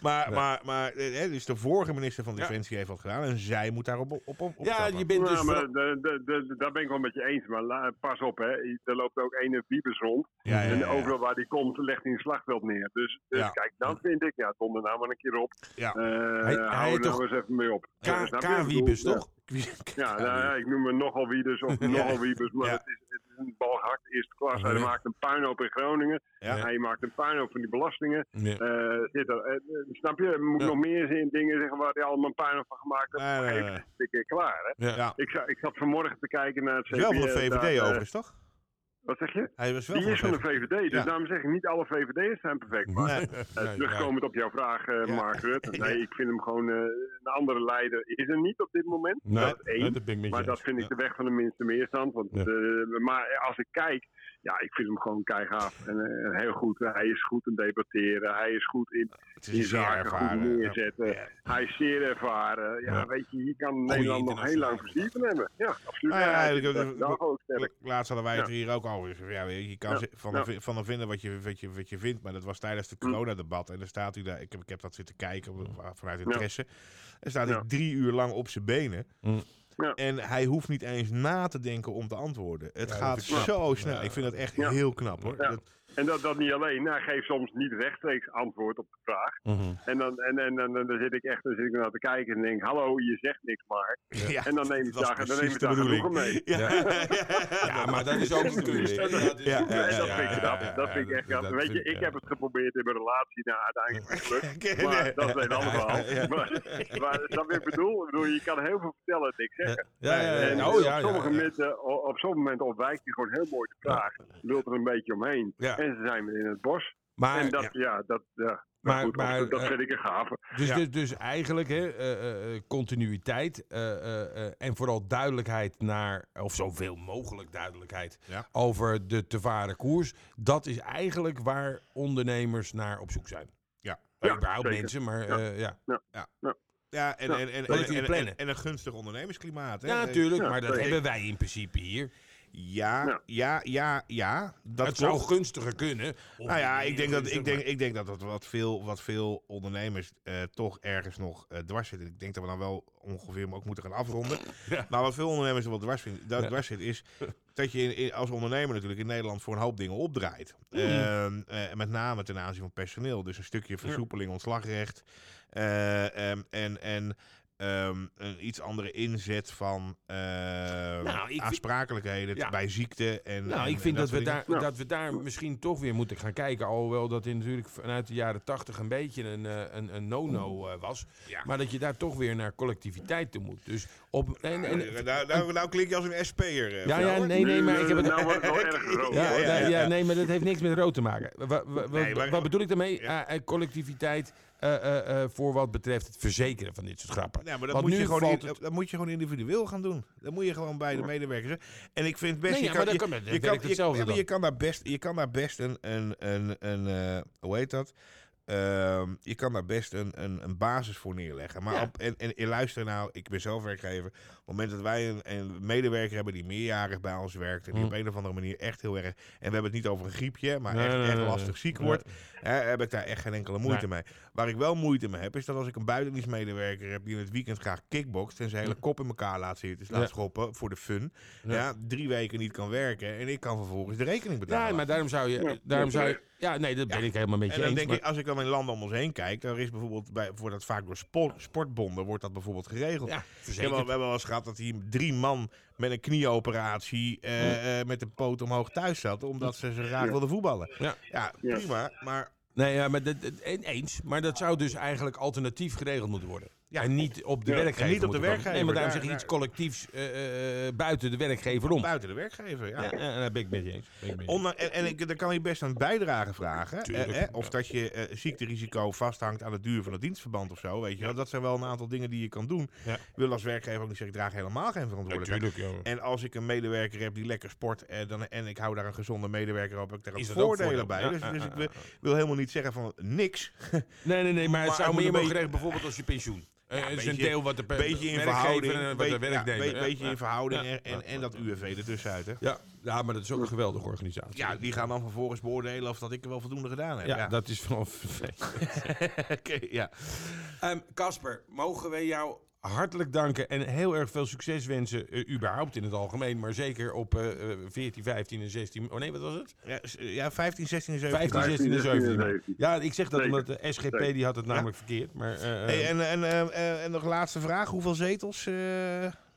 maar, maar, maar, dus de vorige minister van. Defensie heeft wat gedaan en zij moet daarop op, op, op Ja, je bent dus... Ja, maar ver- de, de, de- daar ben ik wel met je eens. Maar la- pas op, hè. er loopt ook ene Wiebes rond. Ja, ja, En overal waar die komt, legt hij een slagveld neer. Dus, dus Ja. kijk, dan vind ik, ja, donder nou maar een keer op. Ja. Eh, Hij- hou er nou eens even mee op. K- ja. toch? Ja, nou, ja, ik noem hem nogal Wiebes of nogal Wiebes, maar Ja. het, is, is een bal gehakt eerste klas. Hij Ja. maakt een puinhoop in Groningen. Hij maakt een puinhoop van die belastingen. Eh, zit er, eh, eh, snap je? Er moet nog meer zin, dingen zeggen waar hij allemaal een puinhoop van gemaakt heeft. Een keer klaar, hè? Ik, za- ik zat vanmorgen te kijken naar het Is wel van de VVD overigens, toch? Wat zeg je? Hij was wel Die is van de VVD, dus Ja. daarom zeg ik niet alle VVD'ers zijn perfect. Maar Nee. eh, Nee, terugkomend op jouw vraag, Ja. Mark Rutte. Nee, ik vind hem gewoon... eh, een andere leider is er niet op dit moment. Nee, dat één. dat Maar dat vind ik de weg van de minste meerstand. Want, maar als ik kijk, ja, ik vind hem gewoon keigaaf. En eh, heel goed. Hij is goed in debatteren. Hij is goed in, is zaken goed ervaren. neerzetten. Ja. Hij is zeer ervaren. Ja, Ja. weet je, hier kan Nederland nog heel lang plezier van hebben. Ja, absoluut. Nou ja, eh, sterk. Laatst hadden wij het Ja. hier ook over. Ja, weet je, je kan van, van hem vinden wat je, wat, je, wat je vindt, maar dat was tijdens het Hm. coronadebat. En dan staat hij daar, ik heb, ik heb dat zitten kijken vanuit interesse. En staat Ja. hij drie uur lang op zijn benen. Hm. Ja. En hij hoeft niet eens na te denken om te antwoorden. Het Ja, gaat zo knap. snel. Ja. Ik vind dat echt Ja. heel knap hoor. Ja. Dat- En dat, dat niet alleen. Hij geeft soms niet rechtstreeks antwoord op de vraag. Mhm. En dan, en, en, en, dan zit ik echt dan zit ik naar te kijken en denk, hallo, je zegt niks maar. ja, En dan neem was daar, genoegen mee. Ja. Ja, maar dat is ook hè. Dat is- Ja, dat ja, vind ik ja, knap. ja, dat vind ik echt dat Weet je, ik, ik ja. heb het geprobeerd in mijn relatie. Nou, uiteindelijk niet gelukt. Maar Nee. dat is een ander verhaal. Ja, ja. Maar, maar dat ik bedoel? Ik bedoel, je kan heel veel vertellen en niks zeggen. Ja. En op sommige momenten ontwijkt hij gewoon heel mooi de vraag. Lult er een beetje omheen. En ze zijn in het bos. Maar, en dat, ja, dat, ja. Maar- Maar, goed, maar, dat eh, vind ik een gave. Dus, Ja. dus, dus eigenlijk hè, eh, eh, continuïteit eh, eh, eh, en vooral duidelijkheid naar, of zoveel mogelijk duidelijkheid Ja. over de te varen koers. Dat is eigenlijk waar ondernemers naar op zoek zijn. Ja. Ja, überhaupt zeker. mensen, maar Ja. eh, ja. Ja, en, en, en, en, en, plannen. en, en een gunstig ondernemersklimaat. Hè? Ja, natuurlijk, Ja, maar dat zeker. hebben wij in principe hier. Ja, Ja. ja, ja, ja. Dat het klopt. zou gunstiger kunnen. Nou ja, ik denk dat, ik denk, ik denk dat dat wat veel, wat veel ondernemers eh, toch ergens nog eh, dwars zitten. Ik denk dat we dan wel ongeveer ook moeten gaan afronden. Ja. Maar wat veel ondernemers er wel dwars, vinden, dat Ja. dwars zit, is dat je in, in- als ondernemer natuurlijk in Nederland voor een hoop dingen opdraait. Mm. Ehm, eh, met name ten aanzien van personeel. Dus een stukje versoepeling, ontslagrecht. Eh, ehm, en en ehm, een iets andere inzet van Nou, vind- aansprakelijkheden Ja. bij ziekte. En, Nou, en- ik vind en dat, we daar, dat we daar misschien toch weer moeten gaan kijken. Alhoewel dat in natuurlijk vanuit de jaren tachtig een beetje een, eh, een, een no-no eh, was. Ja. Maar dat je daar toch weer naar collectiviteit toe moet. Dus op, en, en, Nou, nou, nou, nou klink je als een SP'er. eh, ja, ja, nee, nee, maar ik heb het... Nou wordt het wel erg rood. Ja, Ja, ja, ja, ja. nee, maar dat heeft niks met rood te maken. Wa- wa- wa- Nee, maar- wat bedoel ik daarmee? Ja. Collectiviteit eh, eh, eh, voor wat betreft het verzekeren van dit soort grappen. Ja, maar dat Want moet, je gewoon valt in- het- dat moet je gewoon individueel gaan doen. Dat moet je gewoon bij de medewerkers. En ik vind best. Nee, je ja, kan, je, kan- dan je werkt kan, hetzelfde je, ja, maar dan. je kan daar best, je kan daar best een, een, een, een hoe heet dat? Ehm, je kan daar best een, een, een basis voor neerleggen. Maar Ja. op, en, en, en luister nou, ik ben zelf werkgever. Op het moment dat wij een, een medewerker hebben die meerjarig bij ons werkt. En die Hm. op een of andere manier echt heel erg. En we hebben het niet over een griepje, maar Nee, echt, nee, echt nee, lastig ziek wordt. Hè, heb ik daar echt geen enkele moeite mee. Waar ik wel moeite mee heb, is dat als ik een buitendienstmedewerker heb die in het weekend graag kickbokst en zijn hele kop in elkaar laat zitten, laat Ja. schoppen voor de fun. Ja. Ja. drie weken niet kan werken en ik kan vervolgens de rekening betalen. Ja, maar daarom zou je... Ja, daarom zou je ja, nee, dat ben ik helemaal met je en dan eens. denk maar- ik, als ik dan in landen om ons heen kijk, dan is bijvoorbeeld bij, wordt dat vaak door sport, sportbonden wordt dat bijvoorbeeld geregeld. ja, We hebben, verzekerd. we hebben wel eens gehad dat hier drie man met een knieoperatie eh, eh, met de poot omhoog thuis zat, omdat ze zo graag Ja. wilden voetballen. Ja. Ja, Ja. prima, maar Nee, ja, maar dat, dat- en- eens. Maar dat zou dus eigenlijk alternatief geregeld moeten worden. Ja. En niet op de Ja, werkgever. en niet op de werkgever, Nee, maar daarom daar- zeg je iets daar- collectiefs eh, eh, buiten de werkgever om. buiten de werkgever. Ja. Ja, ja, daar ben ik met je eens. Ben ik en en ik, dan kan je best een bijdrage vragen. Tuurlijk, eh, eh, of dat je eh, ziekterisico vasthangt aan het duur van het dienstverband of zo. Weet je wel. Dat zijn wel een aantal dingen die je kan doen. Ik wil als werkgever ook niet zeggen, ik draag helemaal geen verantwoordelijkheid. Natuurlijk, joh. En als ik een medewerker heb die lekker sport eh, dan, en ik hou daar een gezonde medewerker op, heb ik daar Is dat ook voordelen bij. Dus dus ik wil, helemaal niet zeggen van niks. Nee, nee, nee, maar het Maar zou het meer een mogen bijvoorbeeld als je pensioen. Eh, het is een beetje- deel wat de beetje in verhouding. en wat de werknemer. Ja, beetje ja. in verhouding Ja, en, en, en dat UWV ertussenuit. Hè. Ja, ja, maar dat is ook een geweldige organisatie. Ja, die gaan dan vervolgens beoordelen of dat ik er wel voldoende gedaan heb. Ja, Ja, dat is vervelend. Oké, ja. Ehm, Casper, mogen we jou hartelijk danken en heel erg veel succes wensen, eh, überhaupt in het algemeen, maar zeker op eh, eh, 14, 15 en 16. Oh nee, wat was het? Ja, s- ja, 15, 16 en 17. 15, 16 en 17. 17. Ja, ik zeg dat Zeker. omdat de SGP Zeker. die had het namelijk verkeerd. Maar, eh, Hey, eh, en, en, eh, eh, en nog laatste vraag. Hoeveel zetels eh,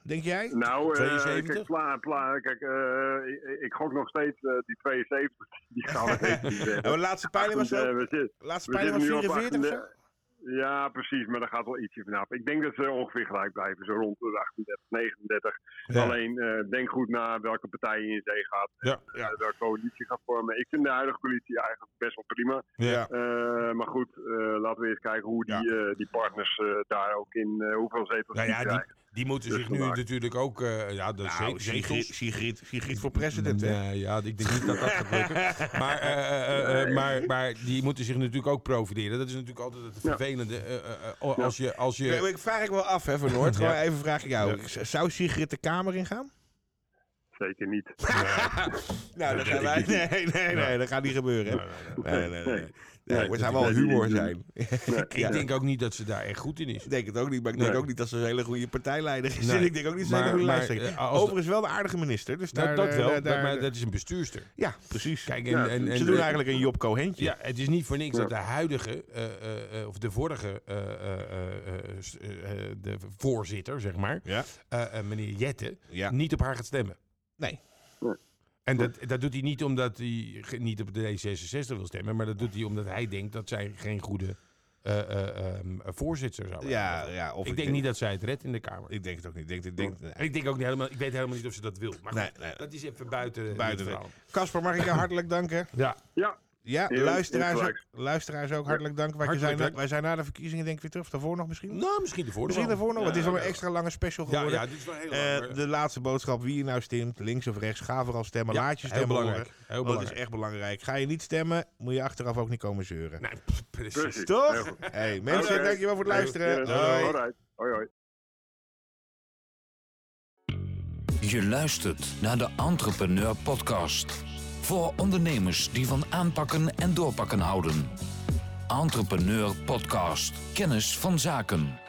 denk jij? Nou, eh, 72? kijk, pla, pla, kijk eh, ik, ik gok nog steeds eh, die 72. Die gaan we even niet En zeggen. de laatste peiling was, eh, ook, we laatste we peiling was zitten nu op 44 of zo? 38. Ja, precies, maar daar gaat wel ietsje vanaf. Ik denk dat ze ongeveer gelijk blijven, zo rond de 38, 39. Ja. Alleen eh, denk goed na welke partij je in zee gaat. Ja, en, eh, welke coalitie gaat vormen. Ik vind de huidige coalitie eigenlijk best wel prima. Ja. Eh, maar goed, laten we eens kijken hoe die, die partners daar ook in hoeveel zetels Nou die, krijgen. Die moeten Dus zich nu natuurlijk ook... eh, ja, is Nou, Sigrid. Sigrid, Sigrid voor president, hè? Nee, ja, ik denk niet dat dat gaat lukken. Maar, eh, eh, eh, maar, maar die moeten zich natuurlijk ook profileren. Dat is natuurlijk altijd het vervelende. eh, eh, eh, als je, als je, Ik vraag ik wel af, hè, van Noord. Gewoon even vraag ik jou. Zou Sigrid de Kamer ingaan? Zeker niet. Nou, dat gaan wij... Nee, nee, nee, dat gaat niet gebeuren. hè. Nee, nee, nee. Nee, Nee, het zou wel humor zijn. Ik denk ook niet dat ze daar echt goed in is. Ik denk het ook niet, maar ik denk ook niet dat ze een hele goede partijleider is. Ik denk ook niet dat ze een goede lijsttrekker eh, de- Overigens wel een aardige minister. Dus daar, Dat, wel, maar dat is een bestuurster. ja, precies. Kijk, en, ze doen eigenlijk een Job Cohentje. Ja, het is niet voor niks dat de huidige, eh, eh, of de vorige de voorzitter, zeg maar, meneer Jette, niet op haar gaat stemmen. Nee. En dat, dat doet hij niet omdat hij niet op de D66 wil stemmen, maar dat doet hij omdat hij denkt dat zij geen goede eh, eh, ehm, voorzitter zou Ja, hebben. ja. Of ik denk niet dat zij het redt in de Kamer. Ik denk het ook niet. Ik denk, ik denk, ik denk ook niet helemaal, ik weet helemaal niet of ze dat wil. Maar Nee, goed, nee. dat is even buiten, Buiten. Casper, mag ik jou hartelijk danken? Ja, Ja, Ja, Heel luisteraars, ook, luisteraars ook hartelijk dank. Hartelijk zijn, dank. wij zijn na de verkiezingen denk ik weer terug. Of daarvoor nog misschien? nou misschien de Misschien daarvoor nog. het is wel een extra lange special geworden. ja, dit is wel heel Eh, lang. de laatste boodschap, wie je nou stemt, links of rechts, ga vooral stemmen. Ja, Laat je heel stemmen belangrijk. horen. Heel Want dat is belangrijk. echt belangrijk. Ga je niet stemmen, moet je achteraf ook niet komen zeuren. Nee, precies. precies. Toch? Heel. Hey, mensen, dankjewel voor het luisteren. Hoi. Hoi, hoi. Je luistert naar de Entrepreneur Podcast. Voor ondernemers die van aanpakken en doorpakken houden. Entrepreneur Podcast. Kennis van zaken.